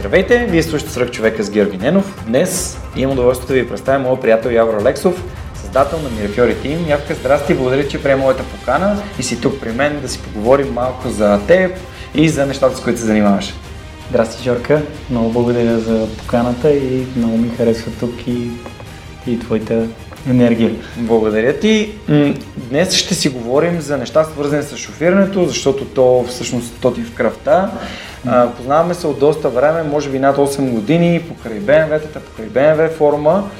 Здравейте, вие слушате Сръх човека с Георги Ненов. Днес имам удоволствието да ви представя моят приятел Явор Алексов, създател на Мирафьори Тим. Явка, здрасти, благодаря, че приема моята покана и си тук при мен да си поговорим малко за теб и за нещата, с които се занимаваш. Здрасти, Жорка. Много благодаря за поканата и много ми харесва тук и, и твоята енергия. Благодаря ти. Днес ще си говорим за неща свързани с шофирането, защото то всъщност то ти е в кръвта. Познаваме се от доста време, може би над 8 години, покрай BMW-тата, покрай BMW форума.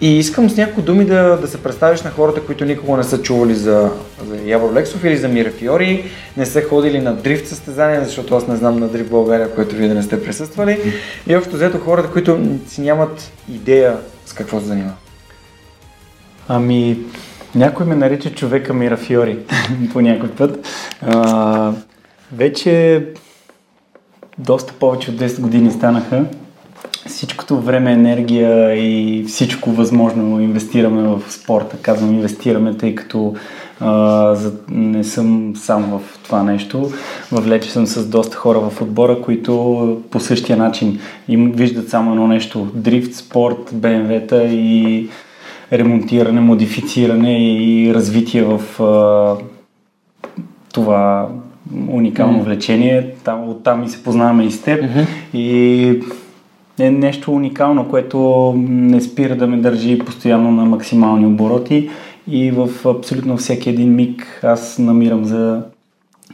И искам с някои думи да, да се представиш на хората, които никога не са чували за, за Явор Лексов или за Мира Фиори, не са ходили на дрифт състезания, защото аз не знам на дрифт България, което вие да не сте присъствали. И общо взето хората, които си нямат идея с какво се занимава. Ами, някой ме нарича човека Мира Фиори по някой път. А, вече доста повече от 10 години станаха. Всичкото време, енергия и всичко възможно инвестираме в спорта. Казвам инвестираме, тъй като а, не съм сам в това нещо. Въвлече съм с доста хора в отбора, които по същия начин им виждат само едно нещо. Дрифт, спорт, БМВ-та и ремонтиране, модифициране и развитие в а, това уникално mm. влечение. Там, оттам и се познаваме и с теб. Mm-hmm. И е нещо уникално, което не спира да ме държи постоянно на максимални обороти и в абсолютно всеки един миг аз намирам за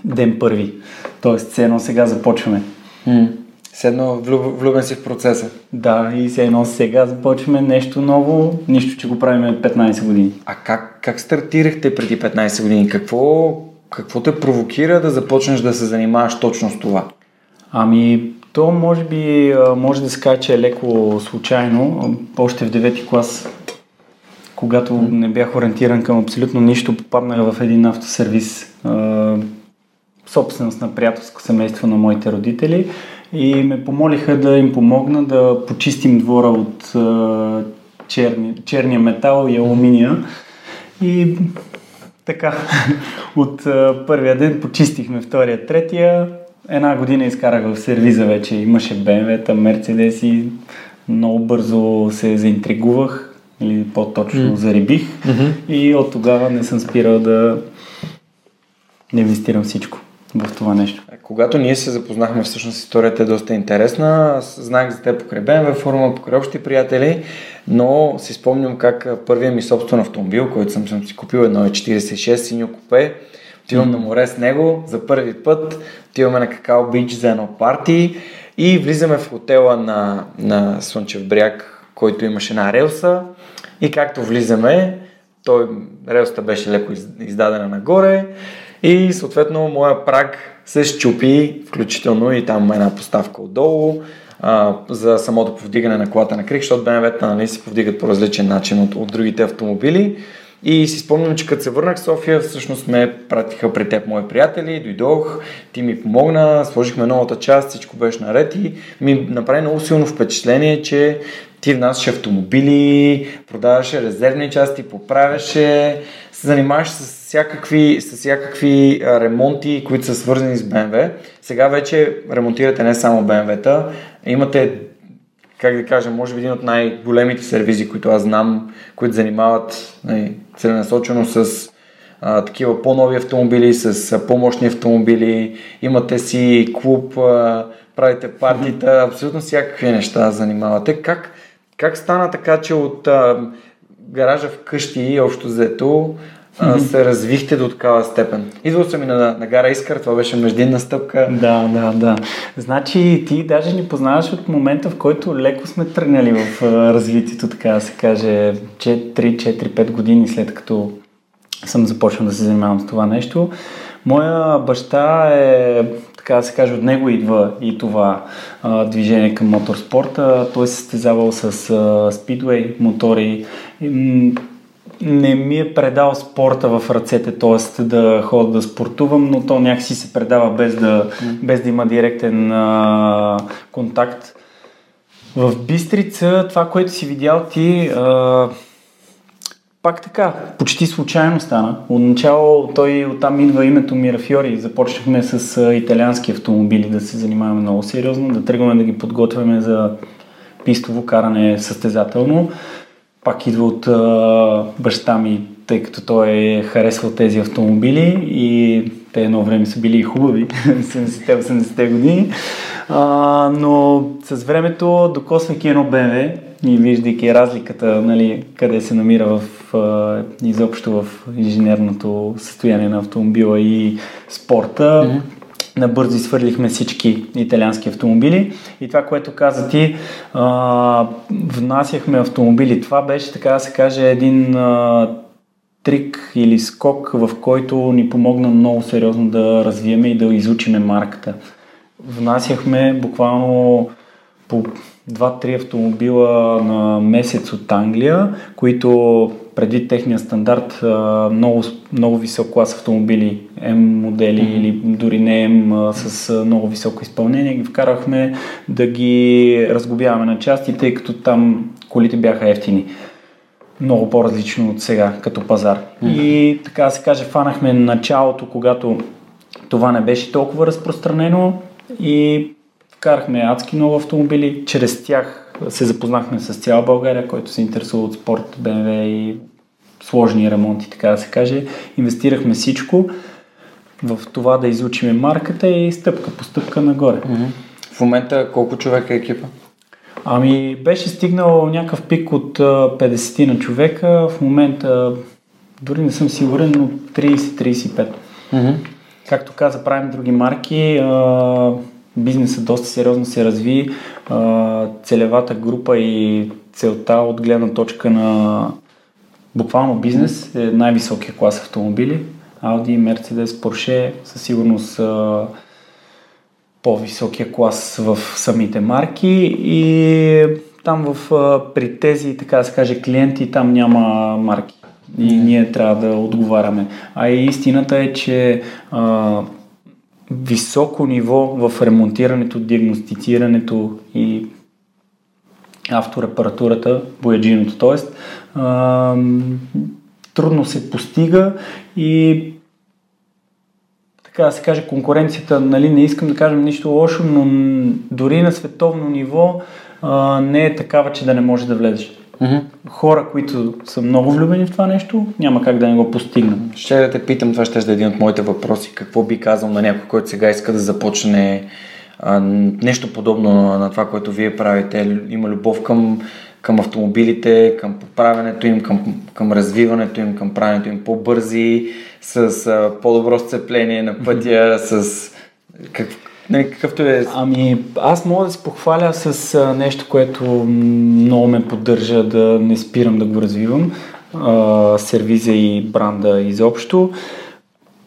ден първи. Тоест, все едно сега започваме. Mm. Все едно влюбен си в процеса. Да, и все едно сега започваме нещо ново, нищо, че го правим 15 години. А как, как стартирахте преди 15 години? Какво, какво те провокира да започнеш да се занимаваш точно с това? Ами, то може би може да се каже, че е леко случайно. Още в 9 клас, когато не бях ориентиран към абсолютно нищо, попаднах в един автосервис, собственост на приятелско семейство на моите родители и ме помолиха да им помогна да почистим двора от черни, черния метал и алуминия. И така, от а, първия ден почистихме втория, третия. Една година изкарах в сервиза вече. Имаше BMW-та, Мерцедеси. Много бързо се заинтригувах или по-точно mm. зарибих. Mm-hmm. И от тогава не съм спирал да инвестирам всичко в това нещо. Е, когато ние се запознахме, всъщност историята е доста интересна. Аз знаех за теб покрай BMW форума, покрай общи приятели, но си спомням как първият ми собствен автомобил, който съм, съм си купил едно е 46 синьо купе, отивам mm. на море с него за първи път, отиваме на Какао Бич за едно парти и влизаме в хотела на, на Слънчев бряг, който имаше една релса и както влизаме, той релсата беше леко издадена нагоре и съответно моя праг се щупи, включително и там една поставка отдолу а, за самото повдигане на колата на крик, защото BMW-та нали, се повдигат по различен начин от, от другите автомобили. И си спомням, че като се върнах в София, всъщност ме пратиха при теб мои приятели, дойдох, ти ми помогна, сложихме новата част, всичко беше наред и ми направи много силно впечатление, че ти внасяше автомобили, продаваше резервни части, поправяше, се занимаваш с всякакви, с всякакви ремонти, които са свързани с BMW. Сега вече ремонтирате не само BMW-та, имате как да кажа, може би един от най-големите сервизи, които аз знам, които занимават нали, целенасочено с а, такива по-нови автомобили, с а, по-мощни автомобили, имате си клуб, а, правите партита, абсолютно всякакви неща занимавате. Как, как стана така, че от а, гаража вкъщи, общо взето, а, се развихте до такава степен. Идвал съм и на, на Гара Искър, това беше междинна стъпка. Да, да, да. Значи ти даже ни познаваш от момента, в който леко сме тръгнали в развитието, така да се каже, 3-4-5 години след като съм започнал да се занимавам с това нещо. Моя баща е така да се каже, от него идва и това а, движение към моторспорта. Той се състезавал с а, спидвей мотори. Не ми е предал спорта в ръцете, т.е. да ходя да спортувам, но то някакси се предава без да, без да има директен а, контакт. В Бистрица, това, което си видял ти, а, пак така, почти случайно стана. Отначало той оттам идва името Мирафиори. Започнахме с италиански автомобили да се занимаваме много сериозно, да тръгваме да ги подготвяме за пистово каране състезателно. Пак идва от а, баща ми, тъй като той е харесвал тези автомобили и те едно време са били и хубави, 70-80-те години. А, но с времето, докосвайки едно БМВ, и виждайки разликата, нали, къде се намира в, а, изобщо в инженерното състояние на автомобила и спорта, mm-hmm. Набързо изхвърлихме всички италиански автомобили. И това, което каза ти, а, внасяхме автомобили. Това беше, така да се каже, един а, трик или скок, в който ни помогна много сериозно да развиеме и да изучиме марката. Внасяхме буквално по 2-3 автомобила на месец от Англия, които преди техния стандарт много, много висок клас автомобили, М модели mm-hmm. или дори не М с много високо изпълнение, ги вкарахме да ги разгубяваме на части, тъй като там колите бяха ефтини. Много по-различно от сега като пазар. Mm-hmm. И така се каже, фанахме началото, когато това не беше толкова разпространено и Вкарахме адски много автомобили, чрез тях се запознахме с цяла България, който се интересува от спорт, БМВ и сложни ремонти, така да се каже. Инвестирахме всичко в това да изучиме марката и стъпка по стъпка нагоре. В момента колко човека е екипа? Ами беше стигнал някакъв пик от 50 на човека. В момента дори не съм сигурен, но 30-35. Mm-hmm. Както каза, правим други марки бизнесът доста сериозно се разви, целевата група и целта от гледна точка на буквално бизнес е най-високия клас автомобили. Audi, Mercedes, Porsche със сигурност по-високия клас в самите марки и там в, при тези, така да се каже, клиенти, там няма марки. И ние трябва да отговаряме. А и истината е, че а, високо ниво в ремонтирането, диагностицирането и авторепаратурата, бояджиното, т.е. трудно се постига и така да се каже, конкуренцията, нали, не искам да кажем нищо лошо, но дори на световно ниво а, не е такава, че да не може да влезеш. Mm-hmm. Хора, които са много влюбени в това нещо, няма как да не го постигнат. Ще да те питам, това ще е един от моите въпроси. Какво би казал на някой, който сега иска да започне а, нещо подобно на, на това, което вие правите? Има любов към, към автомобилите, към поправянето им, към, към развиването им, към правенето им по-бързи, с а, по-добро сцепление на пътя, mm-hmm. с... Как, не, какъвто е. Ами, аз мога да се похваля с а, нещо, което много ме поддържа да не спирам да го развивам. А, сервиза и бранда изобщо.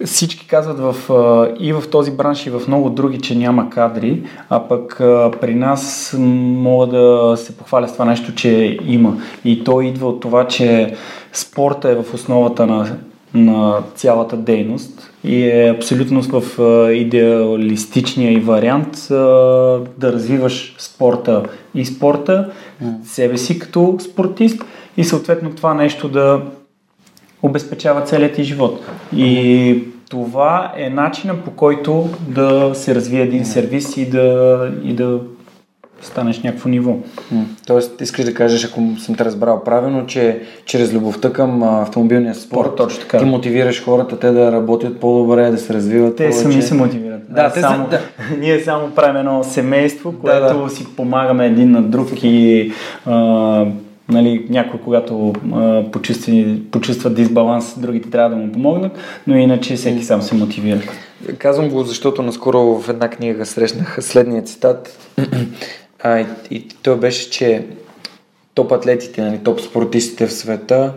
Всички казват в, а, и в този бранш и в много други, че няма кадри, а пък а, при нас мога да се похваля с това нещо, че има. И то идва от това, че спорта е в основата на, на цялата дейност и е абсолютно в идеалистичния и вариант да развиваш спорта и спорта, себе си като спортист и съответно това нещо да обезпечава целият ти живот. И това е начина по който да се развие един сервис и да, и да станеш някакво ниво. Тоест, искаш да кажеш, ако съм те разбрал правилно, че чрез любовта към автомобилния спорт, спорт точно така. ти мотивираш хората те да работят по-добре, да се развиват Те повече. сами се мотивират. Да, те само, да. Ние само правим едно семейство, което да, да. си помагаме един на друг и а, Нали, някой, когато а, почувства, почувства дисбаланс, другите трябва да му помогнат, но иначе всеки сам се мотивира. Казвам го, защото наскоро в една книга срещнах следния цитат. А, и, и той беше, че топ атлетите, нали, топ спортистите в света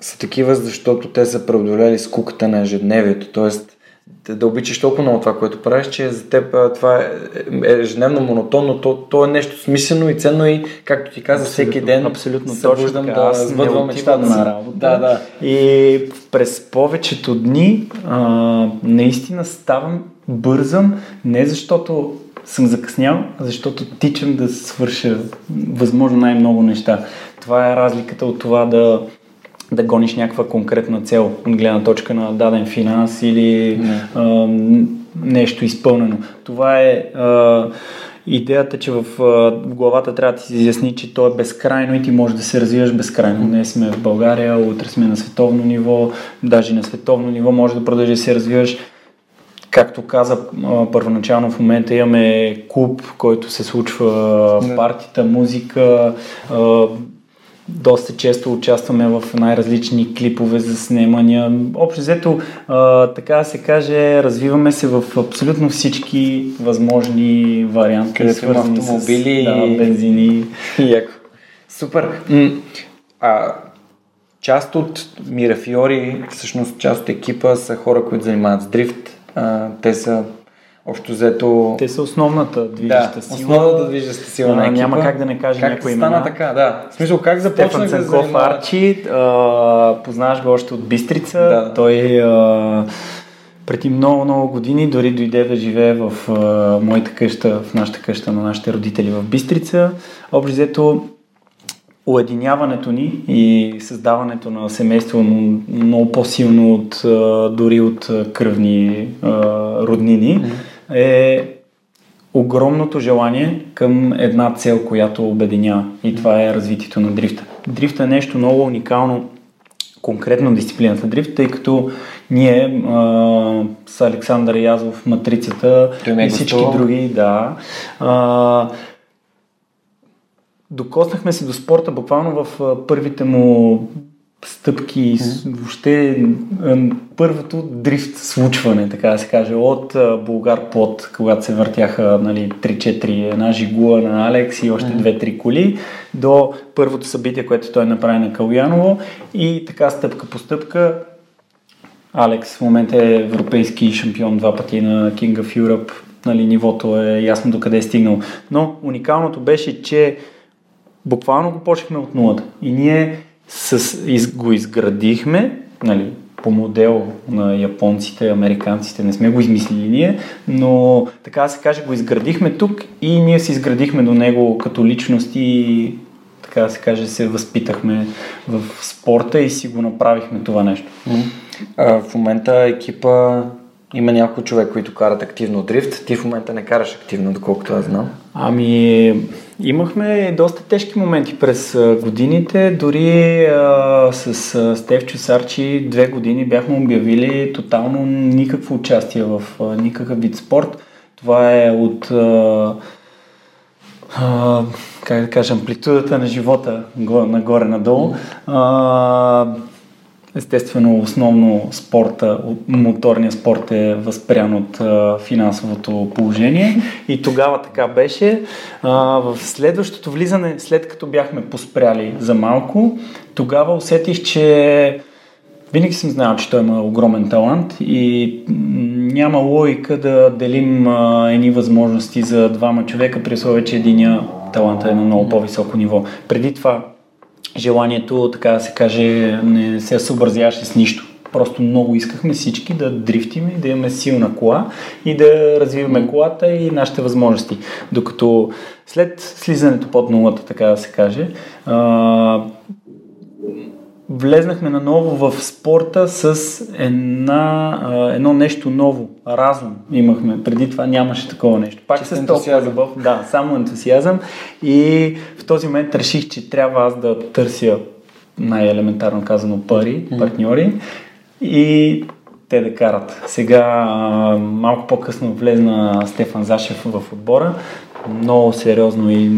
са такива, защото те са преодолели скуката на ежедневието. Тоест, да, да обичаш толкова много това, което правиш, че за теб това е, е ежедневно монотонно, то, то е нещо смислено и ценно и, както ти каза, Абсолютно, всеки ден абсолютно събуждам така. да сбъдвам мечтата на работа. Да, да. И през повечето дни а, наистина ставам, бързам, не защото съм закъснял, защото тичам да свърша възможно най-много неща. Това е разликата от това да, да гониш някаква конкретна цел от гледна точка на даден финанс или а, нещо изпълнено. Това е а, идеята, че в, а, в главата трябва да ти се изясни, че то е безкрайно и ти можеш да се развиваш безкрайно. Днес сме в България, утре сме на световно ниво, даже на световно ниво може да продължи да се развиваш. Както каза първоначално, в момента имаме клуб, който се случва в партията, музика. доста често участваме в най-различни клипове за снимания. Общо взето, така да се каже, развиваме се в абсолютно всички възможни варианти, Където има автомобили с да, бензини. Яко. Супер. А, част от Мирафиори, всъщност част от екипа са хора, които занимават с дрифт. А, те са общо взето... Те са основната движеща да, сила. основната движеща сила А, на екипа. няма как да не кажа как някои стана имена. така, да. В смисъл, как Стефан започнах да Цанков занимаваш? Арчи, а, познаваш го още от Бистрица. Да. Той а, преди много, много години дори дойде да живее в а, моята къща, в нашата къща на нашите родители в Бистрица. Общо взето, уединяването ни и създаването на семейство много по-силно от, дори от кръвни роднини е огромното желание към една цел, която обединява. И това е развитието на дрифта. Дрифта е нещо много уникално, конкретно дисциплината дрифт, тъй като ние а, с Александър Язов, Матрицата е и всички други, да, а, докоснахме се до спорта буквално в първите му стъпки, с- въобще първото дрифт случване, така да се каже, от а, Булгар Плот, когато се въртяха нали, 3-4, една жигула на Алекс и още 2-3 коли, до първото събитие, което той направи на Калуяново и така стъпка по стъпка Алекс в момента е европейски шампион два пъти на King of Europe. Нали, нивото е ясно до къде е стигнал. Но уникалното беше, че буквално го почнахме от нулата. И ние с, из, го изградихме, нали, по модел на японците, американците, не сме го измислили ние, но така да се каже, го изградихме тук и ние се изградихме до него като личност и така да се каже, се възпитахме в спорта и си го направихме това нещо. А, в момента екипа има няколко човек, които карат активно дрифт. Ти в момента не караш активно, доколкото аз знам. Ами, имахме доста тежки моменти през годините. Дори а, с а, Стевчо Сарчи две години бяхме обявили тотално никакво участие в а, никакъв вид спорт. Това е от а, а, как да кажа, амплитудата на живота го- нагоре-надолу. А, Естествено, основно спорта, от- моторния спорт е възпрян от а, финансовото положение и тогава така беше. А, в следващото влизане, след като бяхме поспряли за малко, тогава усетих, че винаги съм знал, че той има огромен талант и няма логика да делим а, едни възможности за двама човека, при условие, че единия таланта е на много по-високо ниво. Преди това желанието, така да се каже, не се съобразяваше с нищо. Просто много искахме всички да дрифтиме, да имаме силна кола и да развиваме колата и нашите възможности. Докато след слизането под нулата, така да се каже, влезнахме наново в спорта с една, а, едно нещо ново. Разум имахме. Преди това нямаше такова нещо. Пак Чист с толкова любов. Да, само ентусиазъм. И в този момент реших, че трябва аз да търся най-елементарно казано пари, партньори и те да карат. Сега малко по-късно влезна Стефан Зашев в отбора. Много сериозно и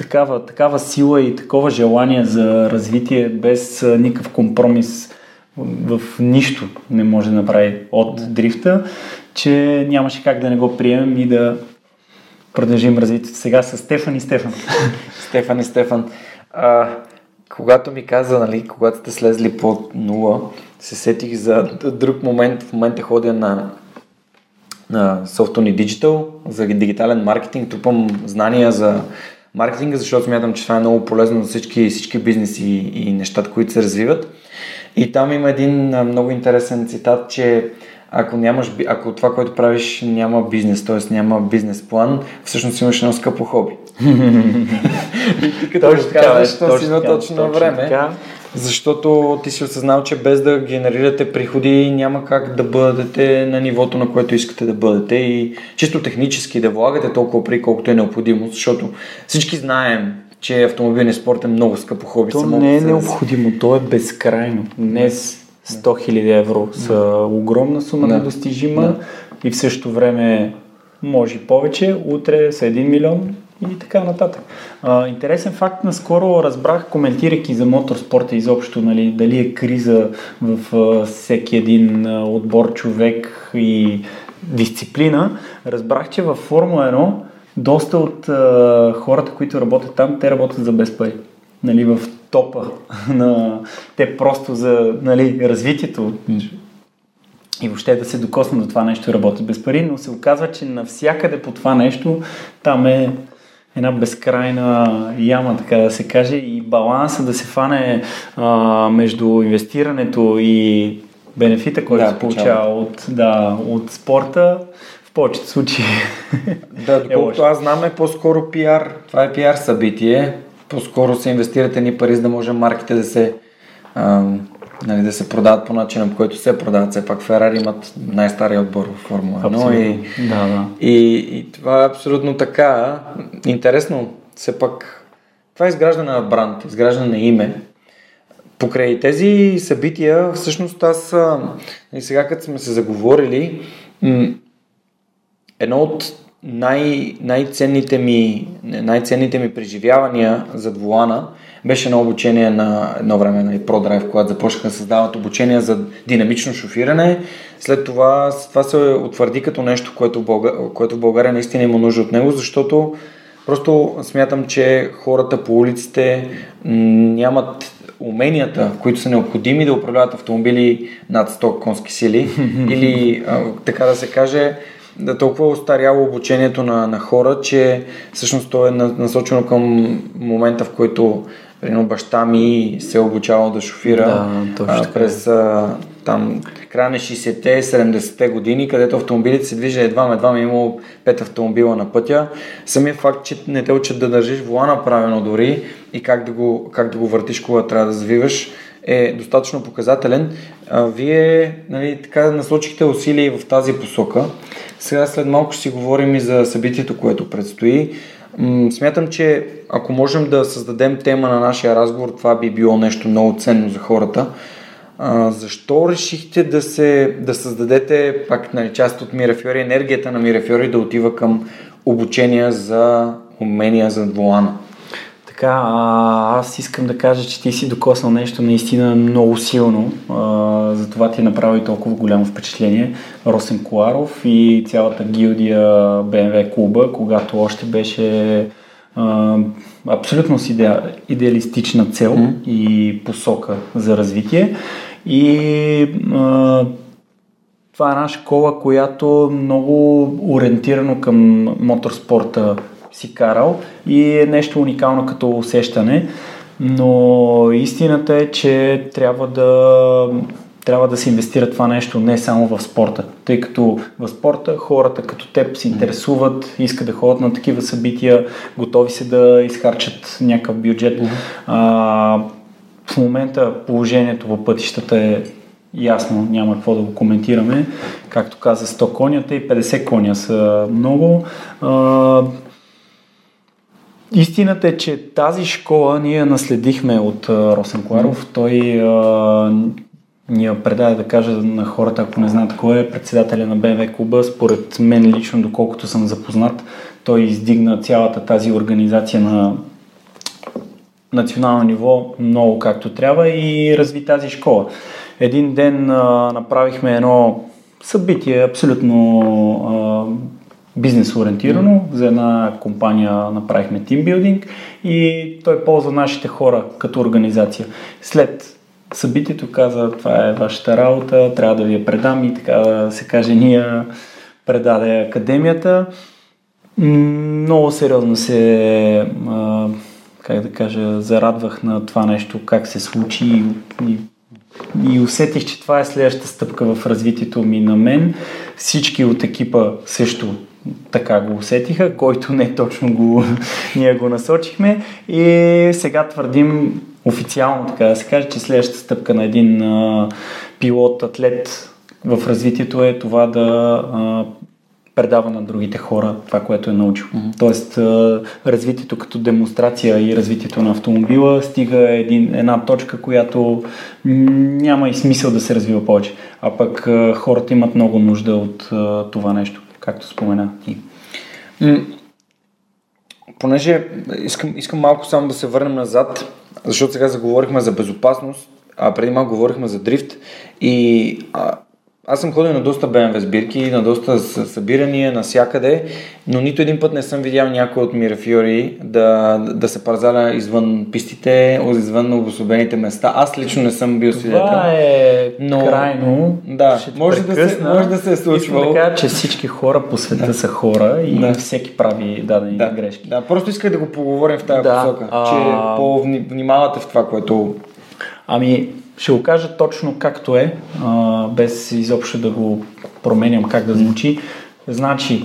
такава, такава сила и такова желание за развитие без никакъв компромис в нищо не може да направи от дрифта, че нямаше как да не го приемем и да продължим развитието сега с Стефан и Стефан. Стефан и Стефан. А, когато ми каза, нали, когато сте слезли под нула, се сетих за друг момент. В момента ходя на, на Softony Digital за дигитален маркетинг. Трупам знания за маркетинга, защото смятам, че това е много полезно за всички, всички бизнеси и нещата, които се развиват. И там има един много интересен цитат, че ако, нямаш, ако това, което правиш, няма бизнес, т.е. няма бизнес план, всъщност имаш едно скъпо хоби. и като точно казваш, то си на точно, точно време. Така. Защото ти си осъзнал, че без да генерирате приходи няма как да бъдете на нивото, на което искате да бъдете и чисто технически да влагате толкова при колкото е необходимо, защото всички знаем, че автомобилният спорт е много скъпо хоби. То не е необходимо, то е безкрайно. Днес 100 000 евро са огромна сума да. недостижима да. и в същото време може повече, утре са 1 милион и така нататък. А, интересен факт, наскоро разбрах, коментирайки за моторспорта изобщо, нали, дали е криза в а, всеки един а, отбор човек и дисциплина, разбрах, че във Формула 1 доста от а, хората, които работят там, те работят за без пари. Нали, в топа на те просто за нали, развитието и въобще да се докоснат до това нещо и работят без пари, но се оказва, че навсякъде по това нещо там е една безкрайна яма, така да се каже, и баланса да се фане а, между инвестирането и бенефита, който да, се получава от, да, от спорта, в повечето случаи. Да, е доколкото аз знам е по-скоро пиар. Това е пиар събитие. По-скоро се инвестирате ни пари, за да може марките да се а, нали, да се продават по начина, по който се продават. Все пак Ферари имат най-стария отбор в Формула 1 и, да, да. И, и това е абсолютно така. Интересно, все пак това е изграждане на бранд, изграждане на име. Покрай тези събития, всъщност аз и сега като сме се заговорили, едно от най- най-ценните, ми, най-ценните ми преживявания зад вулана беше на обучение на едно време на нали, ProDrive, когато започнаха да създават обучение за динамично шофиране. След това, това се утвърди като нещо, което в, България, което в България наистина има нужда от него, защото просто смятам, че хората по улиците нямат уменията, които са необходими да управляват автомобили над 100 конски сили или така да се каже да толкова остаряло обучението на, на хора, че всъщност то е насочено към момента, в който Примерно баща ми се е обучавал да шофира да, а, през а, там края на 60-те, 70-те години, където автомобилите се движат едва едва ми е имало 5 автомобила на пътя. Самият факт, че не те учат да държиш волана правилно дори и как да го, как да го въртиш, когато трябва да завиваш, е достатъчно показателен. А, вие нали, така насочихте усилия в тази посока. Сега след малко ще си говорим и за събитието, което предстои. Смятам, че ако можем да създадем тема на нашия разговор, това би било нещо много ценно за хората. А, защо решихте да, се, да създадете пак нали, част от Мирафиори, енергията на Мирафиори да отива към обучения за умения за волана? Така, а, аз искам да кажа, че ти си докоснал нещо наистина много силно, а, затова ти е направи толкова голямо впечатление. Росен Коларов и цялата гилдия BMW клуба, когато още беше а, абсолютно с идея, идеалистична цел mm. и посока за развитие. И а, това е една школа, която много ориентирано към моторспорта си карал и е нещо уникално като усещане. Но истината е, че трябва да, трябва да се инвестира това нещо не само в спорта, тъй като в спорта хората като теб се интересуват, искат да ходят на такива събития, готови се да изхарчат някакъв бюджет. А, в момента положението по пътищата е ясно, няма какво да го коментираме. Както каза 100 конята и 50 коня са много. А, Истината е, че тази школа ние наследихме от Росен Кларов. Той а, ни я предаде да кажа на хората, ако не знаят кой е председателя на БМВ клуба. Според мен лично, доколкото съм запознат, той издигна цялата тази организация на национално ниво много както трябва и разви тази школа. Един ден а, направихме едно събитие абсолютно а, бизнес ориентирано. За една компания направихме тимбилдинг и той ползва нашите хора като организация. След събитието каза, това е вашата работа, трябва да ви я предам и така да се каже, ние предаде академията. Много сериозно се, а, как да кажа, зарадвах на това нещо, как се случи и, и, и усетих, че това е следващата стъпка в развитието ми на мен. Всички от екипа също така го усетиха, който не точно го, ние го насочихме и сега твърдим официално, така да се каже, че следващата стъпка на един а, пилот, атлет в развитието е това да а, предава на другите хора това, което е научил. Mm-hmm. Тоест, а, развитието като демонстрация и развитието на автомобила стига един, една точка, която няма и смисъл да се развива повече. А пък а, хората имат много нужда от а, това нещо, както спомена ти. Понеже искам, искам малко само да се върнем назад, защото сега заговорихме за безопасност, а преди малко говорихме за дрифт и а, аз съм ходил на доста BMW сбирки, на доста събирания, навсякъде, но нито един път не съм видял някой от Мирафиори да, да се парзаля извън пистите, извън обособените места. Аз лично не съм бил свидетел. Това е но... крайно. Да, може да, се, може да се е случвало. Искам да кажа, че всички хора по света да. са хора и да. всеки прави дадени да. грешки. Да, просто исках да го поговорим в тази да. посока, а... че по-внимавате в това, което... Ами, ще го кажа точно както е, без изобщо да го променям как да звучи. Значи,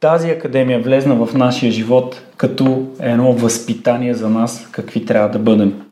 тази академия влезна в нашия живот като едно възпитание за нас, какви трябва да бъдем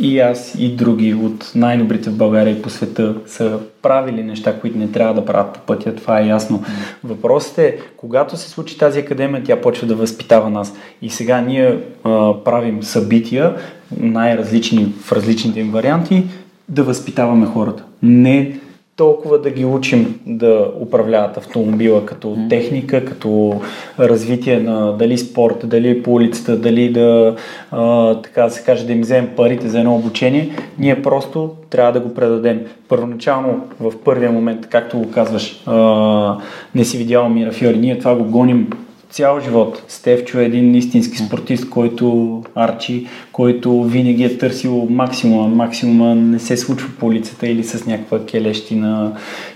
и аз и други от най-добрите в България и по света са правили неща, които не трябва да правят по пътя, това е ясно. Въпросът е, когато се случи тази академия, тя почва да възпитава нас. И сега ние а, правим събития, най-различни в различните им варианти, да възпитаваме хората. Не толкова да ги учим да управляват автомобила като техника, като развитие на дали спорт, дали по улицата, дали да, а, така да се каже, да им вземем парите за едно обучение. Ние просто трябва да го предадем. Първоначално, в първия момент, както го казваш, а, не си видял Мира Фиори, ние това го гоним цял живот. Стевчо е един истински спортист, който Арчи, който винаги е търсил максимума. Максимума не се случва по улицата или с някаква келещина,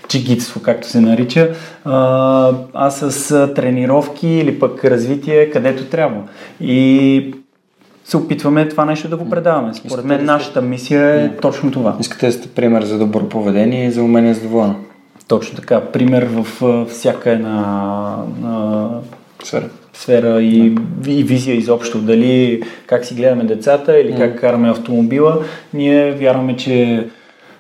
чигитство, както се нарича, а, с тренировки или пък развитие където трябва. И се опитваме това нещо да го предаваме. Според мен нашата мисия е yeah. точно това. Искате да сте пример за добро поведение и за умение за доволно. Точно така. Пример в всяка една сфера, сфера и, и визия изобщо. Дали как си гледаме децата или как караме автомобила, ние вярваме, че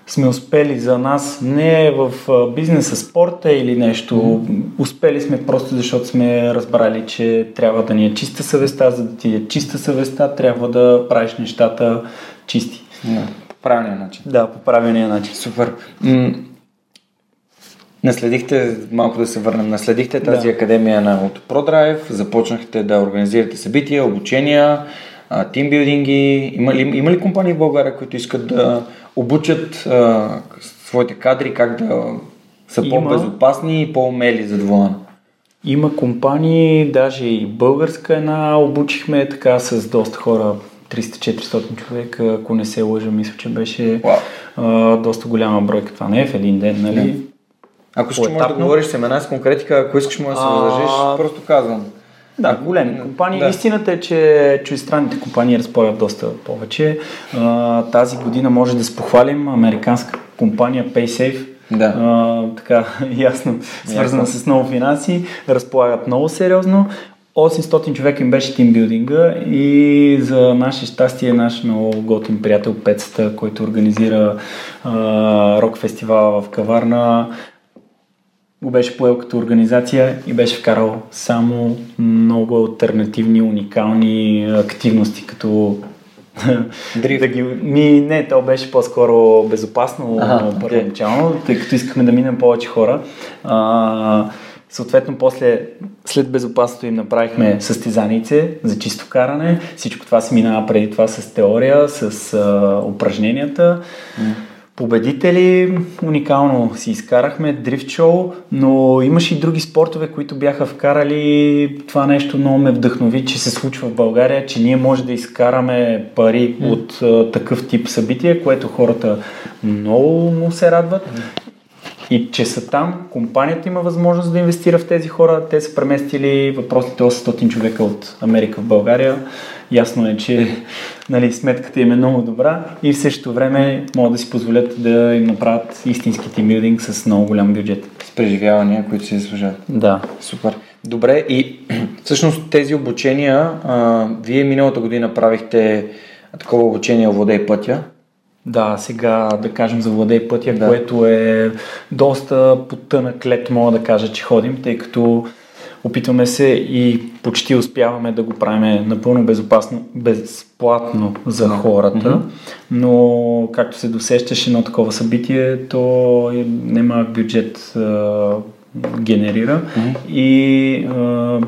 сме успели за нас не в бизнеса, спорта или нещо. Mm. Успели сме просто защото сме разбрали, че трябва да ни е чиста съвестта, за да ти е чиста съвестта, трябва да правиш нещата чисти. Yeah. По правилния начин. Да, по правилния начин. Супер. Наследихте, малко да се върнем, наследихте тази да. академия на, от ProDrive, започнахте да организирате събития, обучения, тимбилдинги. Има ли, има ли компании в България, които искат да обучат а, своите кадри как да са има. по-безопасни и по-умели за двоен? Има компании, даже и българска една обучихме така с доста хора, 300-400 човека, ако не се лъжа, мисля, че беше wow. а, доста голяма бройка. Това не е в един ден, нали? Yeah. Ако ще можеш да говориш семена с конкретика, ако искаш му да се въздържиш, просто казвам. Да, големи компании. Да. Истината е, че чуждестранните компании разполагат доста повече. А, тази година може да се похвалим американска компания PaySafe. Да. А, така, ясно, свързана ясно. с много финанси, разполагат много сериозно. 800 човека им беше тимбилдинга и за наше щастие наш много готин приятел Пецата, който организира а, рок фестивала в Каварна, го беше поел като организация и беше вкарал само много альтернативни, уникални активности, като Дрифт. да ги... Ми, не, то беше по-скоро безопасно ага, първоначално, okay. тъй като искахме да минем повече хора. А, съответно, после, след безопасното им направихме състезанице за чисто каране. Всичко това се минава преди това с теория, с а, упражненията. Mm Победители уникално си изкарахме, дрифт шоу, но имаше и други спортове, които бяха вкарали това нещо много ме вдъхнови, че се случва в България, че ние може да изкараме пари mm. от а, такъв тип събития, което хората много му се радват. И че са там, компанията има възможност да инвестира в тези хора. Те са преместили въпросните 800 човека от Америка в България. Ясно е, че нали, сметката им е много добра и в същото време могат да си позволят да им направят истински тимбилдинг с много голям бюджет. С преживявания, които си заслужават. Да. Супер. Добре, и всъщност тези обучения, а, вие миналата година правихте такова обучение Владей пътя. Да, сега да кажем за Владей пътя, да. което е доста потънък лед, мога да кажа, че ходим, тъй като опитваме се и почти успяваме да го правим напълно безопасно, безплатно за хората, mm-hmm. но както се досещаше едно такова събитие, то немалък бюджет а, генерира mm-hmm. и а,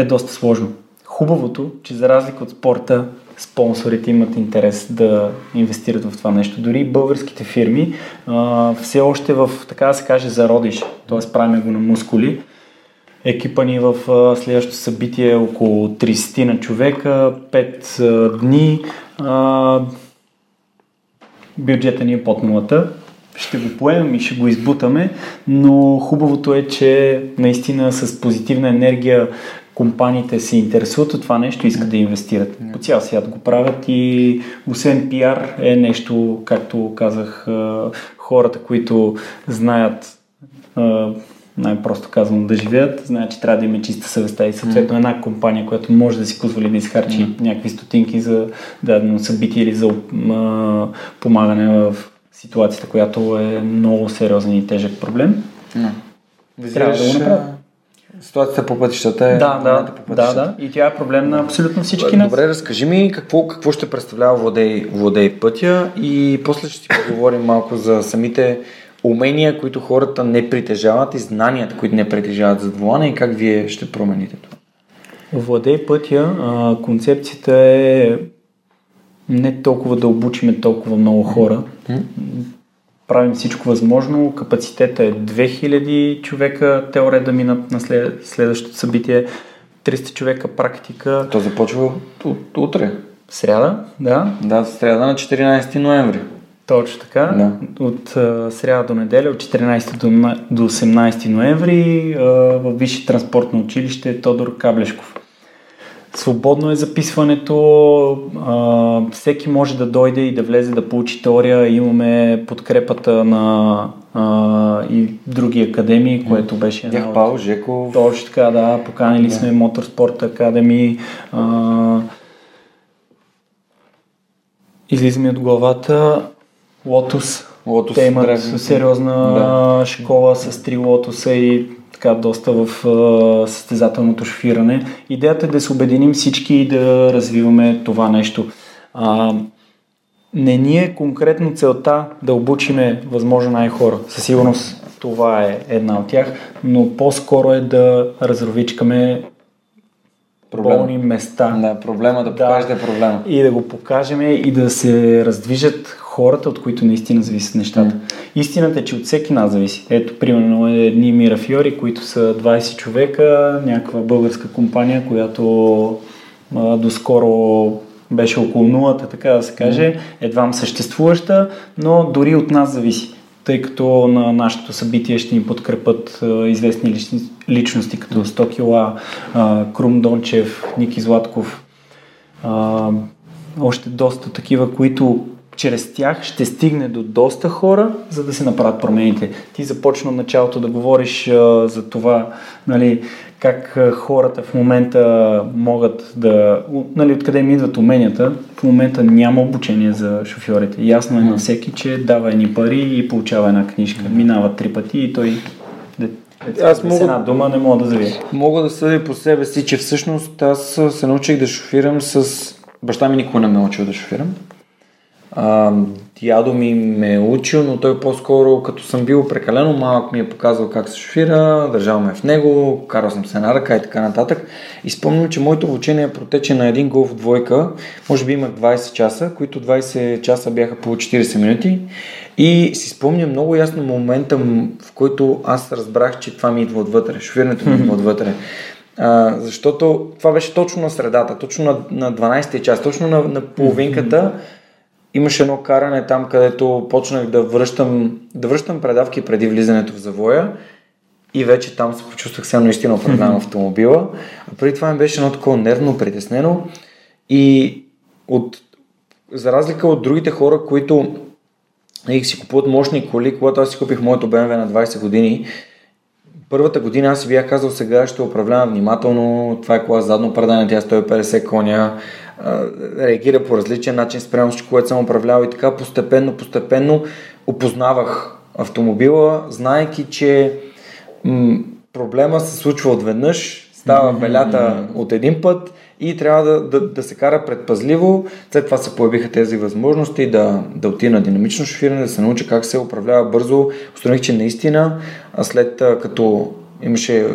е доста сложно. Хубавото, че за разлика от спорта, спонсорите имат интерес да инвестират в това нещо. Дори българските фирми а, все още в, така да се каже, зародиш, т.е. правим го на мускули. Екипа ни в следващото събитие е около 30 на човека, 5 а, дни. Бюджета ни е под нулата ще го поемем и ще го избутаме, но хубавото е, че наистина с позитивна енергия компаниите се интересуват от това нещо и искат да инвестират. По цял свят го правят и освен пиар е нещо, както казах, хората, които знаят най-просто казвам, да живеят, знаят, че трябва да има чиста съвестта и съответно една компания, която може да си позволи да изхарчи mm. някакви стотинки за дадено събитие или за а, помагане в ситуацията, която е много сериозен и тежък проблем. Mm. Трябва да го направят. Ситуацията по пътищата е. Да, да, по пътищата. да, да. И тя е проблем на абсолютно всички нас. Добре, разкажи ми какво, какво ще представлява Владей, Владей пътя и после ще ти поговорим малко за самите умения, които хората не притежават и знанията, които не притежават за волана и как вие ще промените това. Владей пътя, а, концепцията е не толкова да обучиме толкова много хора. Mm-hmm правим всичко възможно. Капацитета е 2000 човека, теория да минат на след, следващото събитие, 300 човека практика. То започва от утре. Сряда, да. Да, сряда на 14 ноември. Точно така. Да. От а, сряда до неделя, от 14 до, до 18 ноември а, в Висше транспортно училище Тодор Каблешков. Свободно е записването, а, всеки може да дойде и да влезе да получи теория. Имаме подкрепата на а, и други академии, което беше една от... Пал, Жеков. Точно така, да. Поканили да. сме Моторспорт Академи. Излизаме от главата. Лотус. Лотус Те имат древни. сериозна да. школа с три лотуса и така доста в а, състезателното шофиране. Идеята е да се обединим всички и да развиваме това нещо. А, не ни е конкретно целта да обучиме възможно най-хора. Със сигурност това е една от тях, но по-скоро е да разровичкаме Проблем. болни места. Да, проблема да покажете да, проблема. И да го покажем и да се раздвижат хората, от които наистина зависят нещата. Mm. Истината е, че от всеки нас зависи. Ето, примерно, едни Мирафиори, които са 20 човека, някаква българска компания, която а, доскоро беше около нулата, така да се каже, mm. едва съществуваща, но дори от нас зависи тъй като на нашето събитие ще ни подкрепят известни личности, като Стокила, Крум Дончев, Ники Златков, още доста такива, които чрез тях ще стигне до доста хора, за да се направят промените. Ти започна началото да говориш а, за това, нали, как хората в момента могат да... Нали, откъде им идват уменията. В момента няма обучение за шофьорите. Ясно е на всеки, че дава едни пари и получава една книжка. Минава три пъти и той аз мога, една дума не мога да завия. Мога да съдя по себе си, че всъщност аз се научих да шофирам с... Баща ми никога не ме е учил да шофирам. А, дядо ми ме е учил, но той по-скоро, като съм бил прекалено малък, ми е показал как се шофира, държал ме в него, карал съм се на ръка и така нататък. И спомням, че моето обучение протече на един голф двойка, може би имах 20 часа, които 20 часа бяха по 40 минути. И си спомням много ясно момента, в който аз разбрах, че това ми идва отвътре, шофирането ми идва отвътре. А, защото това беше точно на средата, точно на, на 12-ти час, точно на, на половинката. Имаше едно каране там, където почнах да връщам, да връщам предавки преди влизането в завоя и вече там се почувствах се наистина управлявам автомобила. А преди това ми беше едно такова нервно, притеснено и от, за разлика от другите хора, които и си купуват мощни коли, когато аз си купих моето BMW на 20 години, първата година аз си бях казал сега ще управлявам внимателно, това е кола задно предане, тя 150 е коня, реагира по различен начин спрямо всичко, което съм управлявал и така постепенно, постепенно опознавах автомобила, знаеки, че м- проблема се случва отведнъж, става белята от един път и трябва да, да, да се кара предпазливо. След това се появиха тези възможности да, да отида на динамично шофиране, да се науча как се управлява бързо. Установих, че наистина след като имаше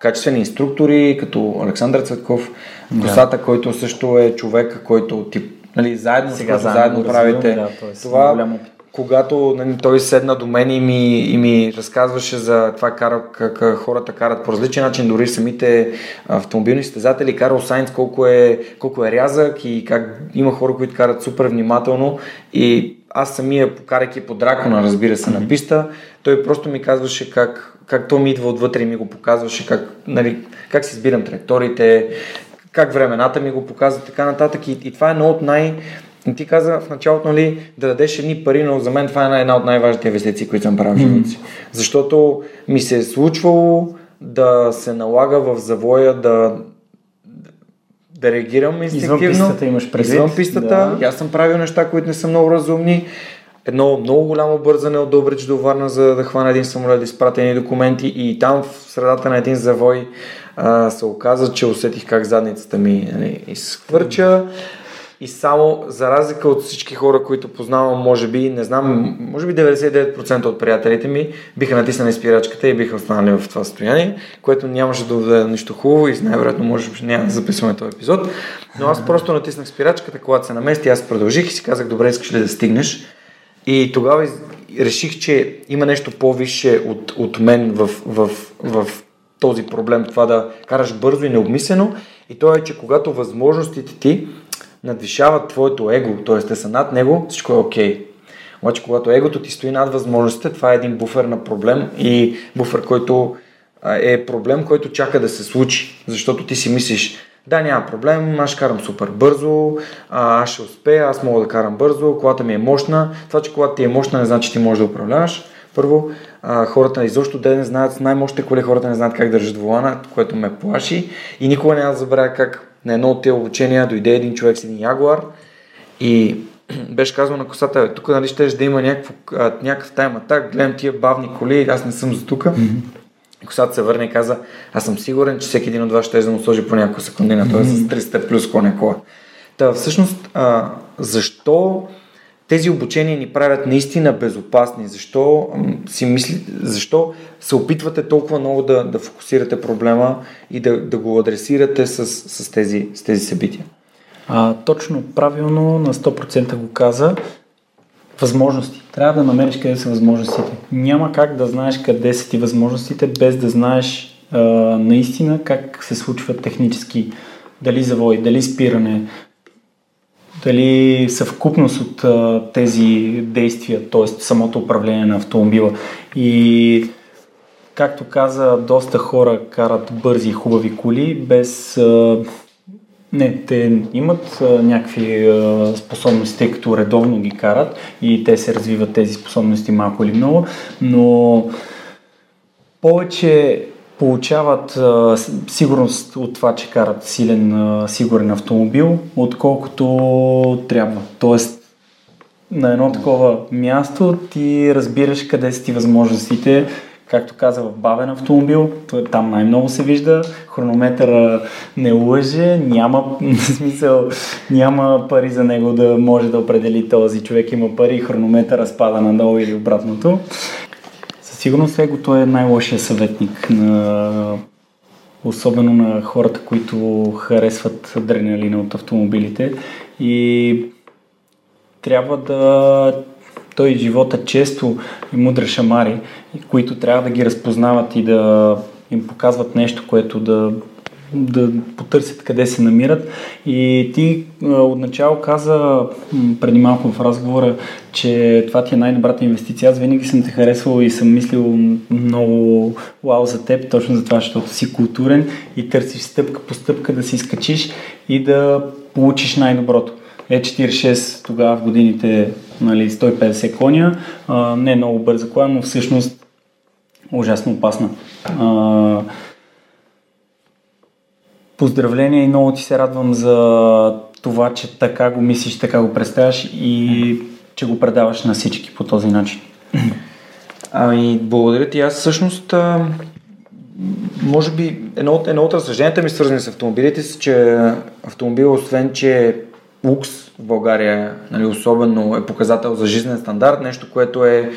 качествени инструктори, като Александър Цветков, да. Косата, който също е човек, който тип, нали, заедно, Сега, заедно, заедно правите. Да, това, голям когато нали, той седна до мен и ми, и ми разказваше за това кара, как хората карат по различен начин, дори самите автомобилни състезатели, Карл Сайнц колко е, колко е рязък и как има хора, които карат супер внимателно и аз самия, покарайки по дракона, разбира се, на писта, той просто ми казваше как, как то ми идва отвътре и ми го показваше, как, нали, как си избирам траекториите, как времената ми го показва, така нататък. И, и това е едно от най- ти каза в началото, нали, да дадеш едни пари, но за мен това е една от най-важните инвестиции, които съм правил в живота си. Защото ми се е случвало да се налага в завоя да, да реагирам инстинктивно. Извън пистата имаш предвид. Извън пистата. Да. Аз съм правил неща, които не са много разумни. Едно много голямо бързане от Добрич до Варна, за да хвана един самолет, да изпратени документи и там в средата на един завой а, се оказа, че усетих как задницата ми нали, изхвърча. И само, за разлика от всички хора, които познавам, може би, не знам, може би 99% от приятелите ми биха натиснали спирачката и биха останали в това състояние, което нямаше да даде нищо хубаво и най-вероятно може би няма да записваме този епизод. Но аз просто натиснах спирачката, когато се намести, аз продължих и си казах, добре, искаш ли да стигнеш? И тогава реших, че има нещо по-висше от, от мен в, в, в, в този проблем, това да караш бързо и необмислено. И то е, че когато възможностите ти надвишават твоето его, т.е. те са над него, всичко е окей. Okay. Обаче, когато егото ти стои над възможностите, това е един буфер на проблем и буфер, който е проблем, който чака да се случи. Защото ти си мислиш, да, няма проблем, аз ще карам супер бързо, аз ще успея, аз мога да карам бързо, колата ми е мощна. Това, че колата ти е мощна, не значи, че ти можеш да управляваш. Първо, а, хората изобщо да не знаят, най-мощните коли хората не знаят как държат волана, което ме плаши и никога няма да забравя как на едно от тези обучения дойде един човек с един ягуар и беше казал на косата, тук нали ще да има някакво, някакъв тайм атак, гледам тия бавни коли, аз не съм за тук. Mm-hmm. Косата се върне и каза, аз съм сигурен, че всеки един от вас ще да му сложи по няколко секунди на това mm-hmm. с 300 плюс коня кола. Та всъщност, а, защо тези обучения ни правят наистина безопасни? Защо, си мисли, защо се опитвате толкова много да, да фокусирате проблема и да, да го адресирате с, с, тези, с тези събития? А, точно, правилно, на 100% го каза. Възможности. Трябва да намериш къде са възможностите. Няма как да знаеш къде са ти възможностите, без да знаеш а, наистина как се случва технически. Дали завой, дали спиране, дали съвкупност от а, тези действия, т.е. самото управление на автомобила. И както каза, доста хора карат бързи и хубави коли, без... А, не, те имат а, някакви а, способности, тъй като редовно ги карат и те се развиват тези способности малко или много, но повече получават а, сигурност от това, че карат силен, а, сигурен автомобил, отколкото трябва. Тоест, на едно такова място ти разбираш къде са ти възможностите, както каза, в бавен автомобил, там най-много се вижда, хронометъра не лъже, няма смисъл, няма пари за него да може да определи този човек има пари и хронометъра спада надолу или обратното. Със сигурност его той е най-лошия съветник на особено на хората, които харесват адреналина от автомобилите. И трябва да той живота често и мудра шамари, които трябва да ги разпознават и да им показват нещо, което да, да потърсят къде се намират. И ти отначало каза преди малко в разговора, че това ти е най-добрата инвестиция. Аз винаги съм те харесвал и съм мислил много вау за теб, точно за това, защото си културен и търсиш стъпка по стъпка да си изкачиш и да получиш най-доброто. Е46 тогава в годините нали, 150 коня, а, не е много бърза кола, но всъщност ужасно опасна. А, поздравления и много ти се радвам за това, че така го мислиш, така го представяш и че го предаваш на всички по този начин. Ами, благодаря ти. Аз всъщност, а, може би, едно от, едно от разсъжденията ми свързани с автомобилите са, че автомобил, освен че лукс в България, нали, особено е показател за жизнен стандарт, нещо, което е,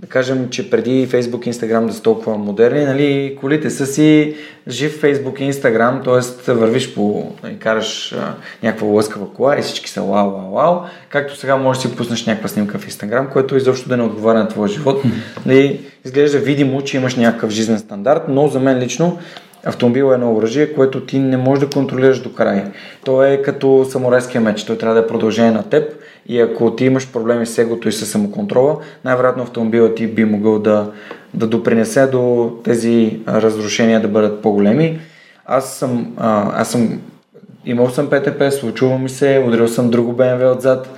да кажем, че преди Facebook и Instagram да са толкова модерни, нали, колите са си жив Facebook и Instagram, т.е. вървиш по, нали, караш а, някаква лъскава кола и всички са вау, вау, вау, както сега можеш да си пуснеш някаква снимка в Instagram, което изобщо да не отговаря на твоя живот. Нали, изглежда видимо, че имаш някакъв жизнен стандарт, но за мен лично Автомобил е едно оръжие, което ти не можеш да контролираш до край. То е като самурайския меч, той трябва да е продължение на теб и ако ти имаш проблеми с егото и с самоконтрола, най-вероятно автомобилът ти би могъл да, да допринесе до тези разрушения да бъдат по-големи. Аз съм, а, аз съм Имал съм ПТП, случва ми се, ударил съм друго БМВ отзад.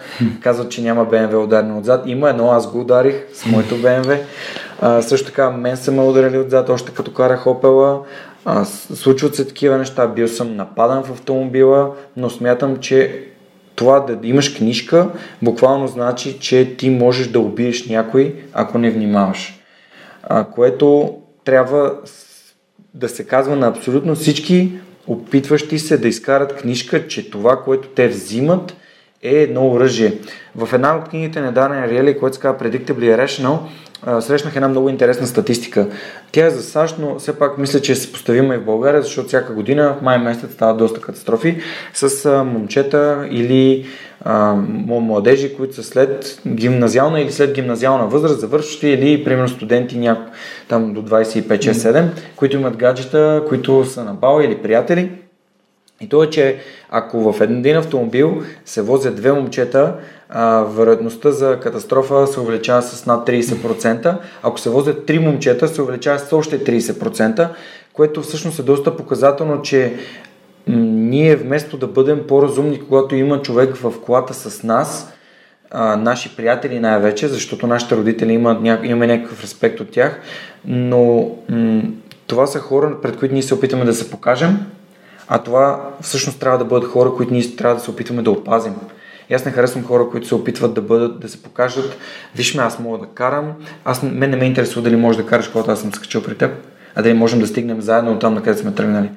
Казват, че няма БМВ ударено отзад. Има едно, аз го ударих с моето БМВ. А, също така, мен са ме ударили отзад, още като карах Опела. А, случват се такива неща, бил съм нападан в автомобила, но смятам, че това да имаш книжка буквално значи, че ти можеш да убиеш някой, ако не внимаваш. А, което трябва да се казва на абсолютно всички опитващи се да изкарат книжка, че това, което те взимат, е едно оръжие. В една от книгите на Дана Риели, което се казва Predictably Irrational, срещнах една много интересна статистика. Тя е за САЩ, но все пак мисля, че е съпоставима и в България, защото всяка година в май месец стават доста катастрофи с момчета или а, младежи, които са след гимназиална или след гимназиална възраст, завършващи или примерно студенти няко, там до 25-6-7, които имат гаджета, които са на бал или приятели и то е, че ако в един автомобил се возят две момчета, а, вероятността за катастрофа се увеличава с над 30%. Ако се возят три момчета, се увеличава с още 30%, което всъщност е доста показателно, че ние вместо да бъдем по-разумни, когато има човек в колата с нас, а, наши приятели най-вече, защото нашите родители имат, ня... имаме някакъв респект от тях, но м- това са хора, пред които ние се опитаме да се покажем, а това всъщност трябва да бъдат хора, които ние трябва да се опитваме да опазим. И аз не харесвам хора, които се опитват да бъдат, да се покажат, виж ме, аз мога да карам, аз, мен не ме интересува дали можеш да караш, когато аз съм скачал при теб, а дали можем да стигнем заедно от там, на къде сме тръгнали.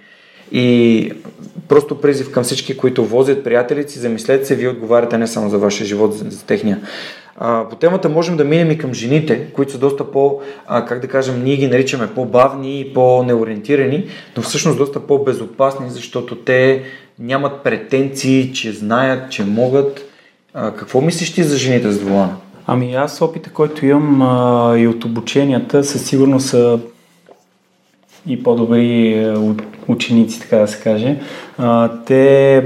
И просто призив към всички, които возят приятелици, замислете се, вие отговаряте не само за вашия живот, за техния. По темата можем да минем и към жените, които са доста по, а, как да кажем, ние ги наричаме по-бавни и по-неориентирани, но всъщност доста по-безопасни, защото те нямат претенции, че знаят, че могат. Какво мислиш ти за жените с волана? Ами аз опита, който имам и от обученията, със сигурност са и по-добри е, ученици, така да се каже. Те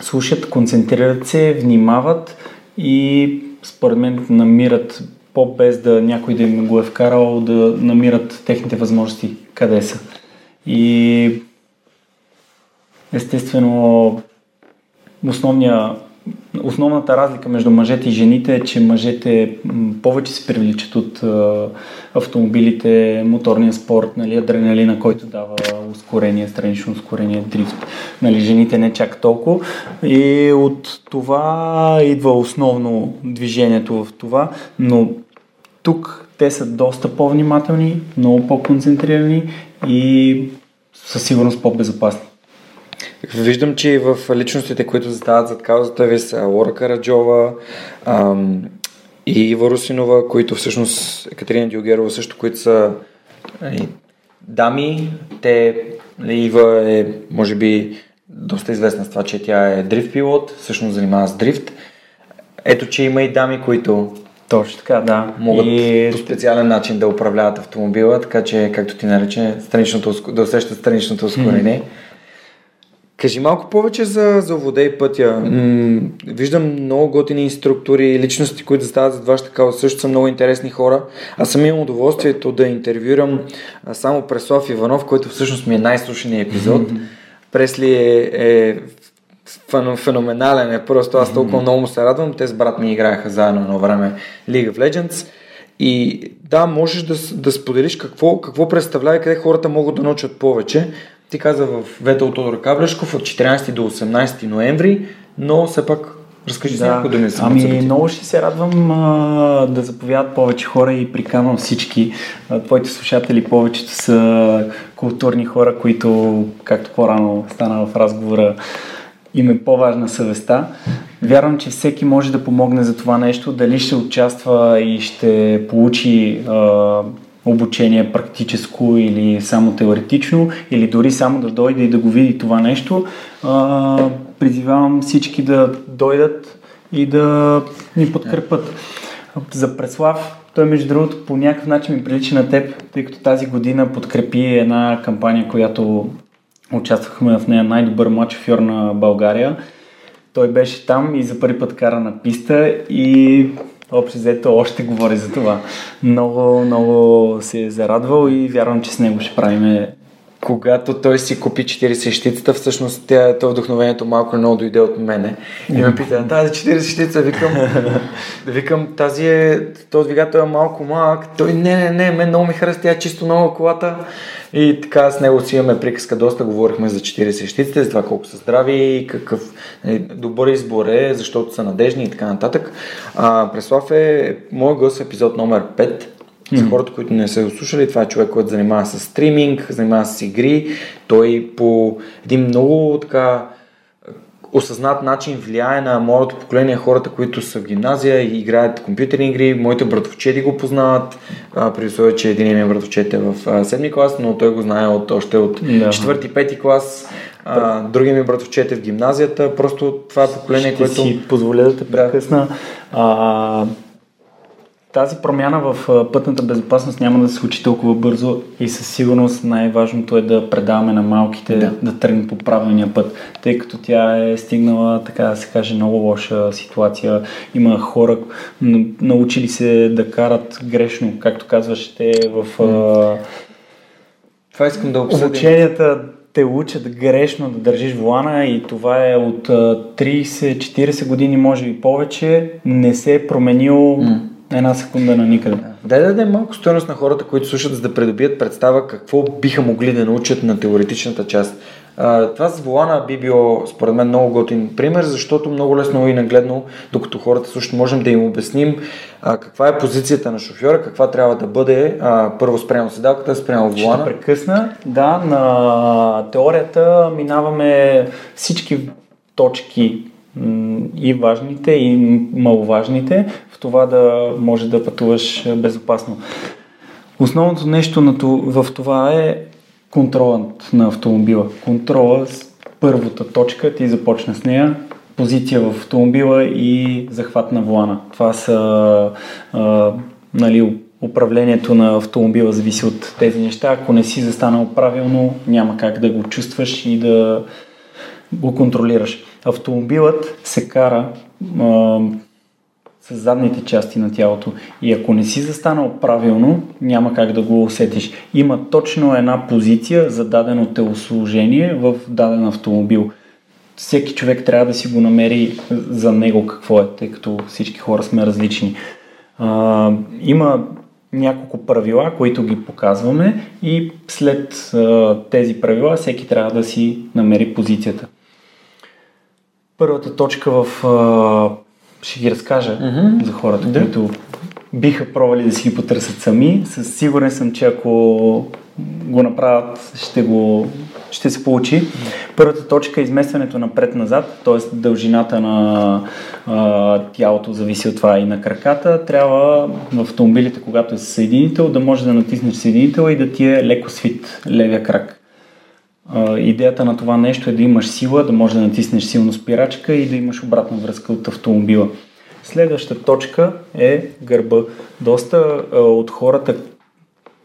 слушат, концентрират се, внимават и според мен намират по-без да някой да им го е вкарал, да намират техните възможности къде са. И естествено основния Основната разлика между мъжете и жените е, че мъжете повече се привличат от автомобилите, моторния спорт, нали, адреналина, който дава ускорение, странично ускорение, дрифт. Нали, жените не чак толкова. И от това идва основно движението в това, но тук те са доста по-внимателни, много по-концентрирани и със сигурност по-безопасни. Виждам, че и в личностите, които застават зад каузата ви са Лора Караджова ам, и Ива Русинова, които всъщност Екатерина Диогерова също, които са дами. Те, нали, Ива е, може би, доста известна с това, че тя е дрифт пилот, всъщност занимава с дрифт. Ето, че има и дами, които точно така, да. Могат и... по специален начин да управляват автомобила, така че, както ти нарече, страничното, да усещат страничното ускорение. Mm-hmm. Кажи малко повече за, за Овладей пътя. М- виждам много готини инструктори и личности, които застават зад вашата кауза. Също са много интересни хора. Аз съм имал удоволствието да интервюрам само Преслав Иванов, който всъщност ми е най-слушания епизод. Mm-hmm. Пресли е, е феноменален е. Просто аз толкова много му се радвам. Те с брат ми играеха заедно едно време League of Legends. И да, можеш да, да споделиш какво, какво представлява и къде хората могат да научат повече. Ти каза в Ветел Тодор Каблешков от 14 до 18 ноември, но все пак разкажи да. някои думи за Ами събитие. много ще се радвам а, да заповядат повече хора и приканвам всички. А, твоите слушатели повечето са културни хора, които, както по-рано стана в разговора, им е по-важна съвестта. Вярвам, че всеки може да помогне за това нещо, дали ще участва и ще получи а, обучение практическо или само теоретично, или дори само да дойде и да го види това нещо. А, призивавам всички да дойдат и да ни подкрепят. За Преслав, той между другото по някакъв начин ми прилича на теб, тъй като тази година подкрепи една кампания, която участвахме в нея най-добър шофьор на България. Той беше там и за първи път кара на писта и общо взето още говори за това. Много, много се е зарадвал и вярвам, че с него ще правим когато той си купи 40 щицата, всъщност тя, то вдъхновението малко много дойде от мене. И ме пита, тази 40 щица, викам, викам, тази е, този двигател е малко малък. Той, не, не, не, мен много ми харесва, тя е чисто много колата. И така с него си имаме приказка, доста говорихме за 40 щиците, за това колко са здрави и какъв е, добър избор е, защото са надежни и така нататък. А, Преслав е мой гост в епизод номер 5 за хората, които не са го слушали, това е човек, който занимава с стриминг, занимава с игри. Той по един много така осъзнат начин влияе на моето поколение хората, които са в гимназия и играят компютърни игри. Моите братовчети го познават, при условие, че един ми братовчет е в седми клас, но той го знае от, още от четвърти-пети клас. А, други ми братовчет е в гимназията. Просто това е поколение, Ще което... си позволя да те прекъсна. А, тази промяна в пътната безопасност няма да се случи толкова бързо и със сигурност най-важното е да предаваме на малките да, да тръгнат по правилния път, тъй като тя е стигнала, така да се каже, много лоша ситуация. Има хора, научили се да карат грешно, както казваш, те в... Това искам да обсъдим. Обученията те учат грешно да държиш волана и това е от 30-40 години, може и повече, не се е променил mm Една секунда на никъде. Дай да дадем малко стоеност на хората, които слушат, за да придобият представа какво биха могли да научат на теоретичната част. А, това с волана би било, според мен, много готин пример, защото много лесно и нагледно, докато хората слушат, можем да им обясним а, каква е позицията на шофьора, каква трябва да бъде а, първо спрямо седалката, спрямо волана. Ще прекъсна. Да, на теорията минаваме всички точки и важните, и маловажните, в това да може да пътуваш безопасно. Основното нещо в това е контролът на автомобила. Контрола с първата точка, ти започна с нея, позиция в автомобила и захват на волана. Това са а, нали, управлението на автомобила зависи от тези неща. Ако не си застанал правилно, няма как да го чувстваш и да го контролираш. Автомобилът се кара а, с задните части на тялото и ако не си застанал правилно, няма как да го усетиш. Има точно една позиция за дадено телосложение в даден автомобил. Всеки човек трябва да си го намери за него какво е, тъй като всички хора сме различни. А, има няколко правила, които ги показваме и след а, тези правила всеки трябва да си намери позицията. Първата точка в... А, ще ги разкажа mm-hmm. за хората, да. които биха пробвали да си ги потърсят сами. Със сигурен съм, че ако го направят, ще, го, ще се получи. Първата точка е изместването напред-назад, т.е. дължината на а, тялото зависи от това и на краката. Трябва в автомобилите, когато е съединител, да може да натиснеш съединител и да ти е леко свит левия крак. Идеята на това нещо е да имаш сила, да можеш да натиснеш силно спирачка и да имаш обратна връзка от автомобила. Следващата точка е гърба. Доста а, от хората,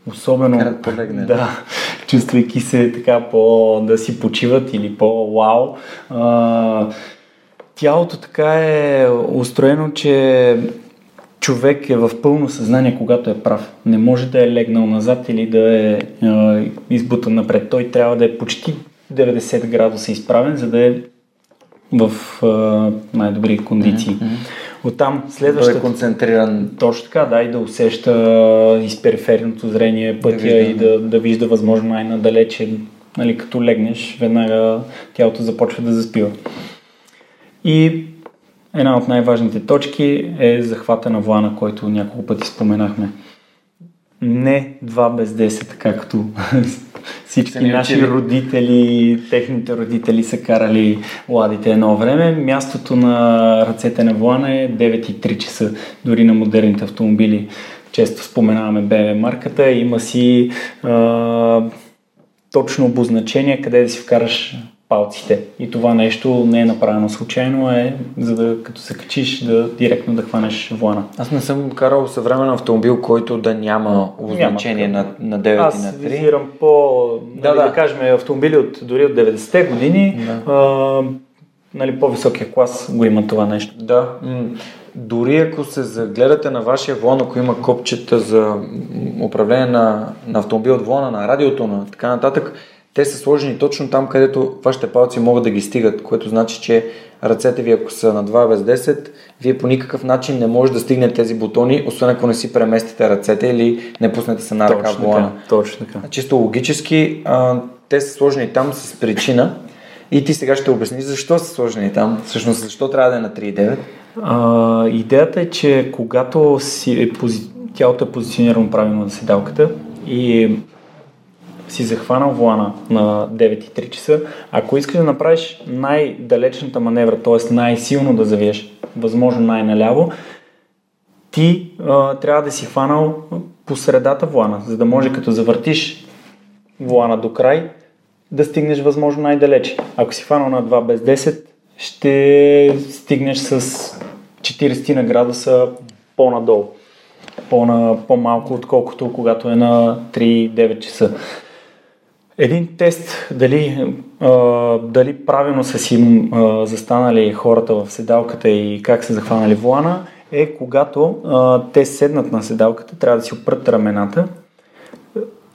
особено полегне, да, чувствайки се така по да си почиват или по-вау, тялото така е устроено, че човек е в пълно съзнание, когато е прав. Не може да е легнал назад или да е а, избутан напред. Той трябва да е почти 90 градуса изправен, за да е в а, най-добри кондиции. Mm-hmm. Оттам следващата... Той е концентриран. Точно така, да, и да усеща из периферното зрение пътя да и да, да вижда възможно най-надалече. Нали, като легнеш, веднага тялото започва да заспива. И една от най-важните точки е захвата на влана, който няколко пъти споменахме. Не 2 без 10, така като всички наши учили. родители, техните родители са карали ладите едно време. Мястото на ръцете на влана е 9 и 3 часа, дори на модерните автомобили. Често споменаваме BMW марката, има си а, точно обозначение къде да си вкараш палците. И това нещо не е направено случайно, е за да като се качиш да директно да хванеш влана. Аз не съм карал съвремен автомобил, който да няма обозначение на, на 9 Аз и на 3. Аз визирам по, да, нали, да. да кажем, автомобили от, дори от 90-те години, да. а, нали, по-високия клас го има това нещо. Да. Дори ако се загледате на вашия влон, ако има копчета за управление на, на автомобил от влона, на радиото, на така нататък, те са сложени точно там, където вашите палци могат да ги стигат, което значи, че ръцете ви, ако са на 2 без 10, вие по никакъв начин не може да стигнете тези бутони, освен ако не си преместите ръцете или не пуснете се на ръка точно Така, точно така. Чисто логически, а, те са сложени там с причина и ти сега ще обясни защо са сложени там, всъщност защо трябва да е на 3,9. А, идеята е, че когато си е пози... тялото е позиционирано правилно на седалката и си захванал влана на 9.3 часа, ако искаш да направиш най-далечната маневра, т.е. най-силно да завиеш, възможно най-наляво, ти а, трябва да си хванал по средата влана, за да може като завъртиш влана до край, да стигнеш възможно най-далече. Ако си хванал на 2 без 10, ще стигнеш с 40 на градуса по-надолу. По-на, по-малко, отколкото когато е на 3-9 часа. Един тест дали, а, дали правилно са си а, застанали хората в седалката и как са захванали влана е когато а, те седнат на седалката, трябва да си опрат рамената,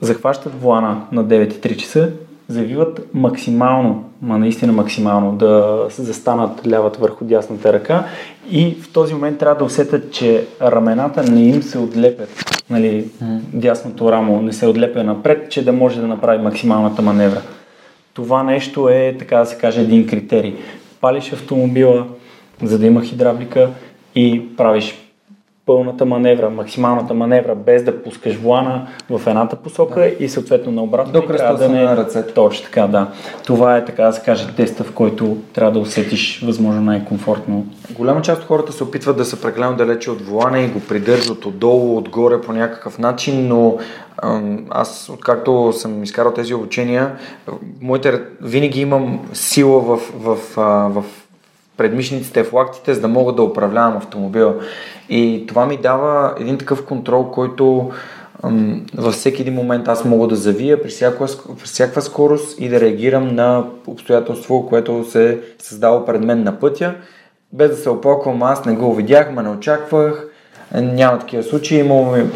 захващат влана на 9.3 часа завиват максимално, ма наистина максимално, да се застанат лявата върху дясната ръка и в този момент трябва да усетят, че рамената не им се отлепят, нали, дясното рамо не се отлепя напред, че да може да направи максималната маневра. Това нещо е, така да се каже, един критерий. Палиш автомобила, за да има хидравлика и правиш пълната маневра, максималната маневра, без да пускаш влана в едната посока да. и съответно на обратно. До трябва да не... на ръцете. Точно така, да. Това е така да се каже теста, в който трябва да усетиш възможно най-комфортно. Голяма част от хората се опитват да са прекалено далече от влана и го придържат отдолу, отгоре по някакъв начин, но аз, откакто съм изкарал тези обучения, моите, винаги имам сила в, в, в, в предмишниците, в лактите, за да мога да управлявам автомобила. И това ми дава един такъв контрол, който във всеки един момент аз мога да завия при всякаква, при всякаква скорост и да реагирам на обстоятелство, което се е създало пред мен на пътя, без да се оплаквам, аз не го видях, ма не очаквах, няма такива случаи.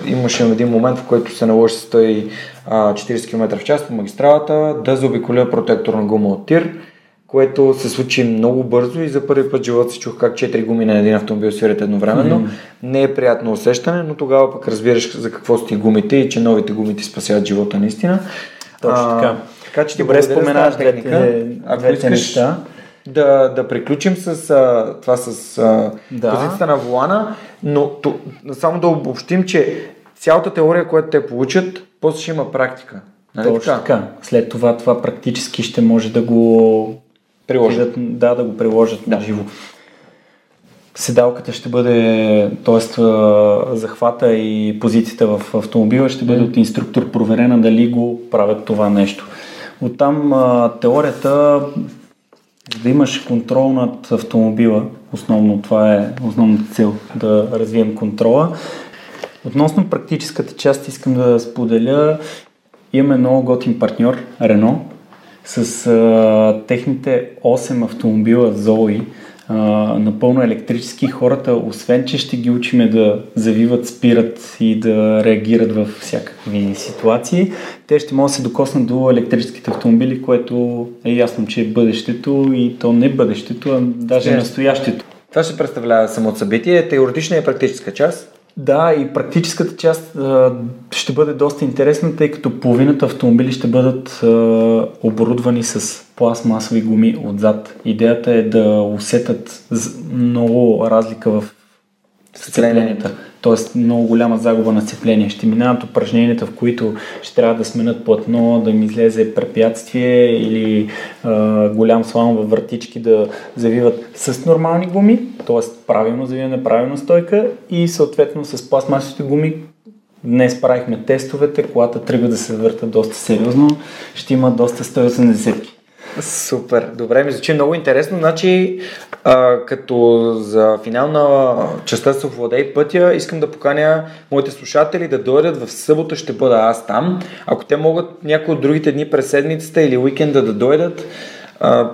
имаше един момент, в който се наложи с 140 км в час по магистралата да заобиколя протекторна гума от тир което се случи много бързо и за първи път живота си чух как четири гуми на един автомобил свирят едновременно. Mm-hmm. Не е приятно усещане, но тогава пък разбираш за какво са ти гумите и че новите гуми ти спасяват живота наистина. Точно така. Така че ти Добре споменаваш техника. Ако двете искаш, неща. да, да приключим с а, това с а, Да. позицията на волана, но то, само да обобщим, че цялата теория, която те получат, после ще има практика. Нали Точно така. След това това практически ще може да го Приложат. Да, да, да го приложат да. на живо. Седалката ще бъде, т.е. захвата и позицията в автомобила ще бъде от инструктор проверена дали го правят това нещо. Оттам теорията, да имаш контрол над автомобила, основно това е основната цел, да развием контрола. Относно практическата част искам да споделя, имаме много готин партньор, Рено, с а, техните 8 автомобила Zoe, а, напълно електрически. Хората, освен че ще ги учиме да завиват, спират и да реагират в всякакви ситуации, те ще могат да се докоснат до електрическите автомобили, което е ясно, че е бъдещето и то не бъдещето, а даже Yes. настоящето. Това ще представлява самото събитие, теоретична и практическа част. Да, и практическата част а, ще бъде доста интересна, тъй като половината автомобили ще бъдат а, оборудвани с пластмасови гуми отзад. Идеята е да усетат много разлика в сцепленията. Тоест много голяма загуба на сцепление. Ще минават упражненията, в които ще трябва да сменят платно, да им излезе препятствие или а, голям слам във вратички да завиват с нормални гуми, т.е. правилно завиване, правилна стойка и съответно с пластмасовите гуми. Днес правихме тестовете, колата тръгва да се върта доста сериозно, ще има доста 180 Супер, добре, ми звучи много интересно. Значи, а, като за финална частта с овладей пътя, искам да поканя моите слушатели да дойдат в събота, ще бъда аз там. Ако те могат някои от другите дни през седмицата или уикенда да дойдат, а,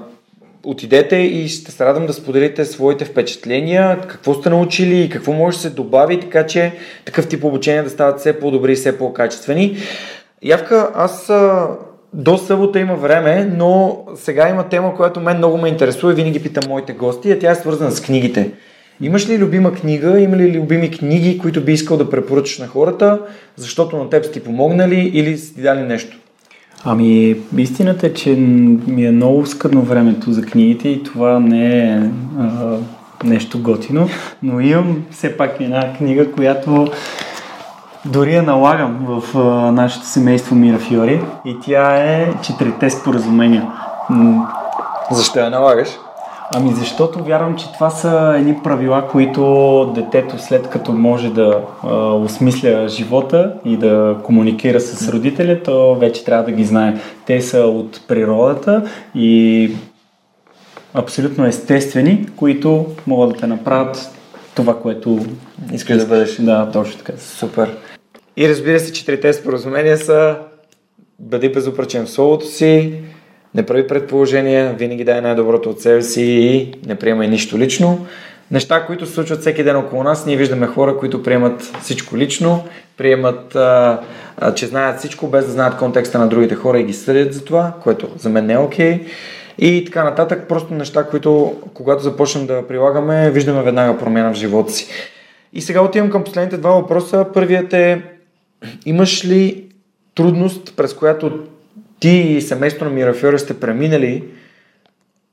отидете и ще се радвам да споделите своите впечатления, какво сте научили и какво може да се добави, така че такъв тип обучения да стават все по-добри и все по-качествени. Явка, аз до събота има време, но сега има тема, която мен много ме интересува и винаги питам моите гости, а тя е свързана с книгите. Имаш ли любима книга, има ли любими книги, които би искал да препоръчаш на хората, защото на теб са ти помогнали или са ти дали нещо? Ами, истината е, че ми е много скъдно времето за книгите и това не е а, нещо готино, но имам все пак една книга, която дори я налагам в а, нашето семейство Мира Фиори и тя е Четирите споразумения. Защо я налагаш? Ами защото вярвам, че това са едни правила, които детето след като може да а, осмисля живота и да комуникира с родителя, то вече трябва да ги знае. Те са от природата и абсолютно естествени, които могат да те направят това, което Искаш да бъдеш. Да, точно така. Супер. И разбира се, четирите споразумения са бъди безупречен в словото си, не прави предположения, винаги дай най-доброто от себе си и не приемай нищо лично. Неща, които се случват всеки ден около нас, ние виждаме хора, които приемат всичко лично, приемат, а, а, че знаят всичко, без да знаят контекста на другите хора и ги съдят за това, което за мен не е окей. И така нататък, просто неща, които когато започнем да прилагаме, виждаме веднага промяна в живота си. И сега отивам към последните два въпроса. Първият е, имаш ли трудност, през която ти и семейството на Мирафьора сте преминали,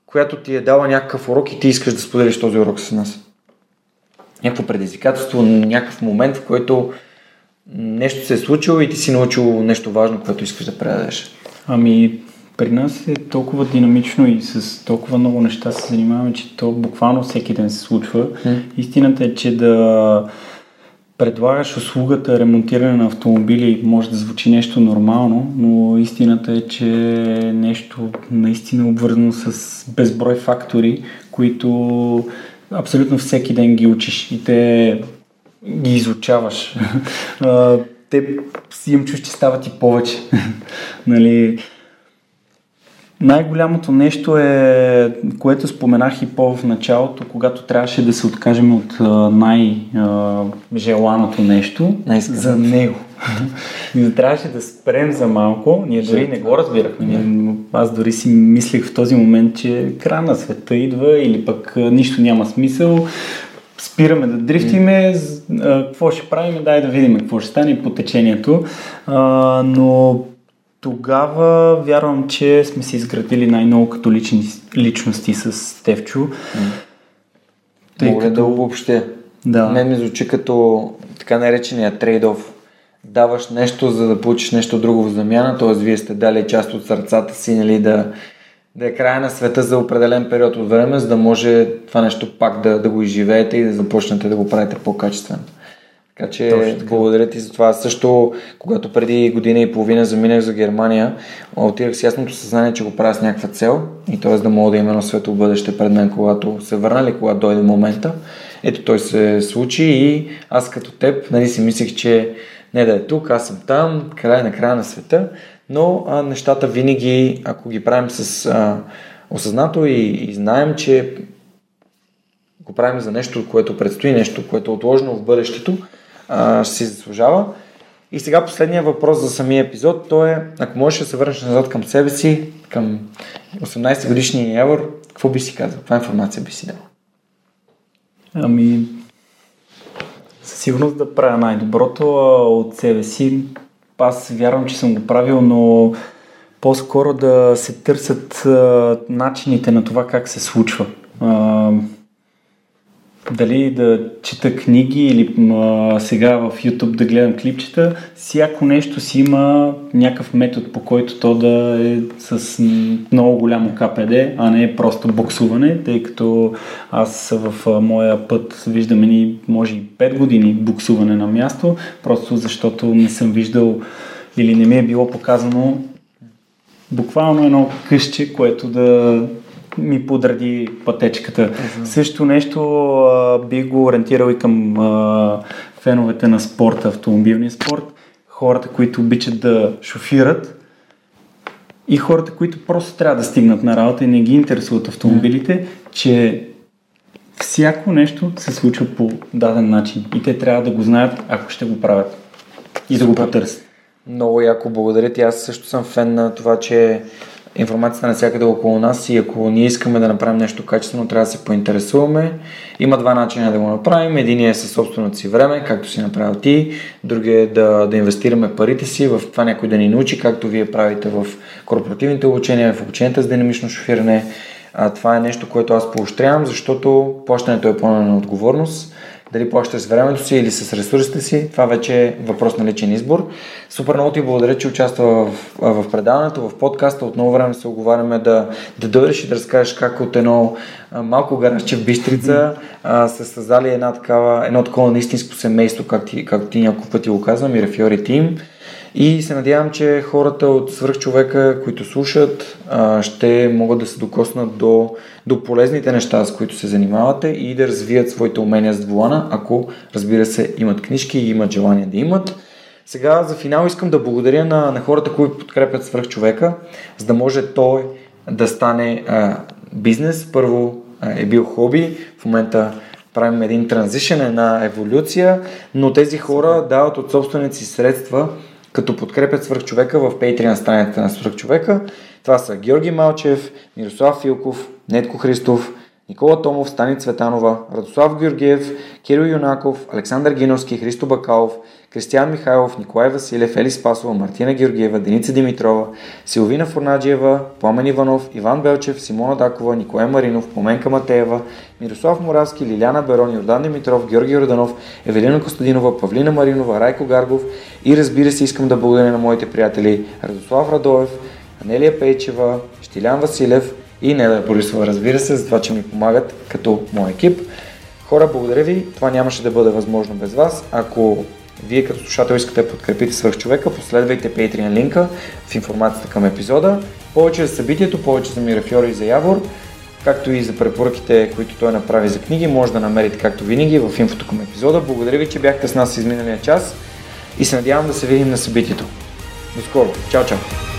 която ти е дала някакъв урок и ти искаш да споделиш този урок с нас? Някакво предизвикателство, някакъв момент, в който нещо се е случило и ти си научил нещо важно, което искаш да предадеш. Ами, при нас е толкова динамично и с толкова много неща се занимаваме, че то буквално всеки ден се случва. Истината е, че да предлагаш услугата ремонтиране на автомобили може да звучи нещо нормално, но истината е, че е нещо наистина обвързано с безброй фактори, които абсолютно всеки ден ги учиш и те ги изучаваш. Те си им чуш, че стават и повече. нали, най-голямото нещо е, което споменах и по в началото, когато трябваше да се откажем от най-желаното нещо Най-исканото. за него. Да трябваше да спрем за малко. Ние дори не го разбирахме. Ние, аз дори си мислех в този момент, че края на света идва или пък нищо няма смисъл. Спираме да дрифтиме, какво ще правим, дай да видим какво ще стане по течението. А, но тогава вярвам, че сме се изградили най-много като лични, личности с Стевчо. Тъй Мога като... да обобщя. Да. Мен ми звучи като така наречения трейдов. Даваш нещо, за да получиш нещо друго в замяна, т.е. вие сте дали част от сърцата си, нали, да, да е края на света за определен период от време, за да може това нещо пак да, да го изживеете и да започнете да го правите по-качествено. Така че така. благодаря ти за това. Също, когато преди година и половина заминах за Германия, отидах с ясното съзнание, че го правя с някаква цел и т.е. да мога да има едно светло бъдеще пред мен, когато се върна или когато дойде момента. Ето той се случи и аз като теб нали, си мислех, че не да е тук, аз съм там, край на края на света, но а, нещата винаги, ако ги правим с а, осъзнато и, и знаем, че го правим за нещо, което предстои, нещо, което е отложено в бъдещето, ще си заслужава. И сега последния въпрос за самия епизод, то е, ако можеш да се върнеш назад към себе си, към 18 годишния Явор, какво би си казал? Каква информация би си дал? Ами, със сигурност да правя най-доброто от себе си. Аз вярвам, че съм го правил, но по-скоро да се търсят а, начините на това как се случва. А, дали да чета книги или а, сега в YouTube да гледам клипчета, всяко нещо си има някакъв метод по който то да е с много голямо КПД, а не просто буксуване, тъй като аз в а, моя път виждам ни може и 5 години буксуване на място, просто защото не съм виждал или не ми е било показано буквално едно къще, което да ми подреди пътечката. Uh-huh. Също нещо а, бих го ориентирал и към а, феновете на спорта, автомобилния спорт, хората, които обичат да шофират и хората, които просто трябва да стигнат на работа и не ги интересуват автомобилите, uh-huh. че всяко нещо се случва по даден начин и те трябва да го знаят, ако ще го правят и да го потърсят. Много яко благодаря ти. Аз също съм фен на това, че информацията навсякъде около нас и ако ние искаме да направим нещо качествено, трябва да се поинтересуваме. Има два начина да го направим. Един е със собственото си време, както си направил ти. Другия е да, да инвестираме парите си в това някой да ни научи, както вие правите в корпоративните обучения, в обученията с динамично шофиране. А, това е нещо, което аз поощрявам, защото плащането е пълна отговорност дали плащаш с времето си или с ресурсите си, това вече е въпрос на личен избор. Супер много ти благодаря, че участва в, в предаването, в подкаста. Отново време се оговаряме да, да дойдеш и да разкажеш как от едно малко гаражче в Бистрица са създали една такава, едно такова наистинско семейство, как ти, както ти няколко пъти го казвам, и Рафиори Тим. И се надявам, че хората от свръхчовека, които слушат, ще могат да се докоснат до, до полезните неща, с които се занимавате и да развият своите умения с двулана, ако разбира се имат книжки и имат желание да имат. Сега за финал искам да благодаря на, на хората, които подкрепят свръхчовека, за да може той да стане а, бизнес. Първо а, е бил хоби, в момента правим един транзишен, една еволюция, но тези хора дават от собствените си средства като подкрепят свръхчовека в Patreon страницата на свръхчовека. Това са Георги Малчев, Мирослав Филков, Нетко Христов, Никола Томов, Стани Цветанова, Радослав Георгиев, Кирил Юнаков, Александър Гиновски, Христо Бакалов, Кристиян Михайлов, Николай Василев, Ели Спасова, Мартина Георгиева, Деница Димитрова, Силвина Фурнаджиева, Пламен Иванов, Иван Белчев, Симона Дакова, Николай Маринов, Поменка Матеева, Мирослав Моравски, Лиляна Берон, Йордан Димитров, Георги Роданов, Евелина Костадинова, Павлина Маринова, Райко Гаргов и разбира се искам да благодаря на моите приятели Радослав Радоев, Анелия Пейчева, Штилян Василев и Неда Борисова, разбира се, за това, че ми помагат като мой екип. Хора, благодаря ви. Това нямаше да бъде възможно без вас. Ако вие като слушател искате да подкрепите свърх човека, последвайте Patreon линка в информацията към епизода. Повече за събитието, повече за Мирафьори и за Явор, както и за препоръките, които той направи за книги, може да намерите както винаги в инфото към епизода. Благодаря ви, че бяхте с нас изминалия час и се надявам да се видим на събитието. До скоро. Чао, чао!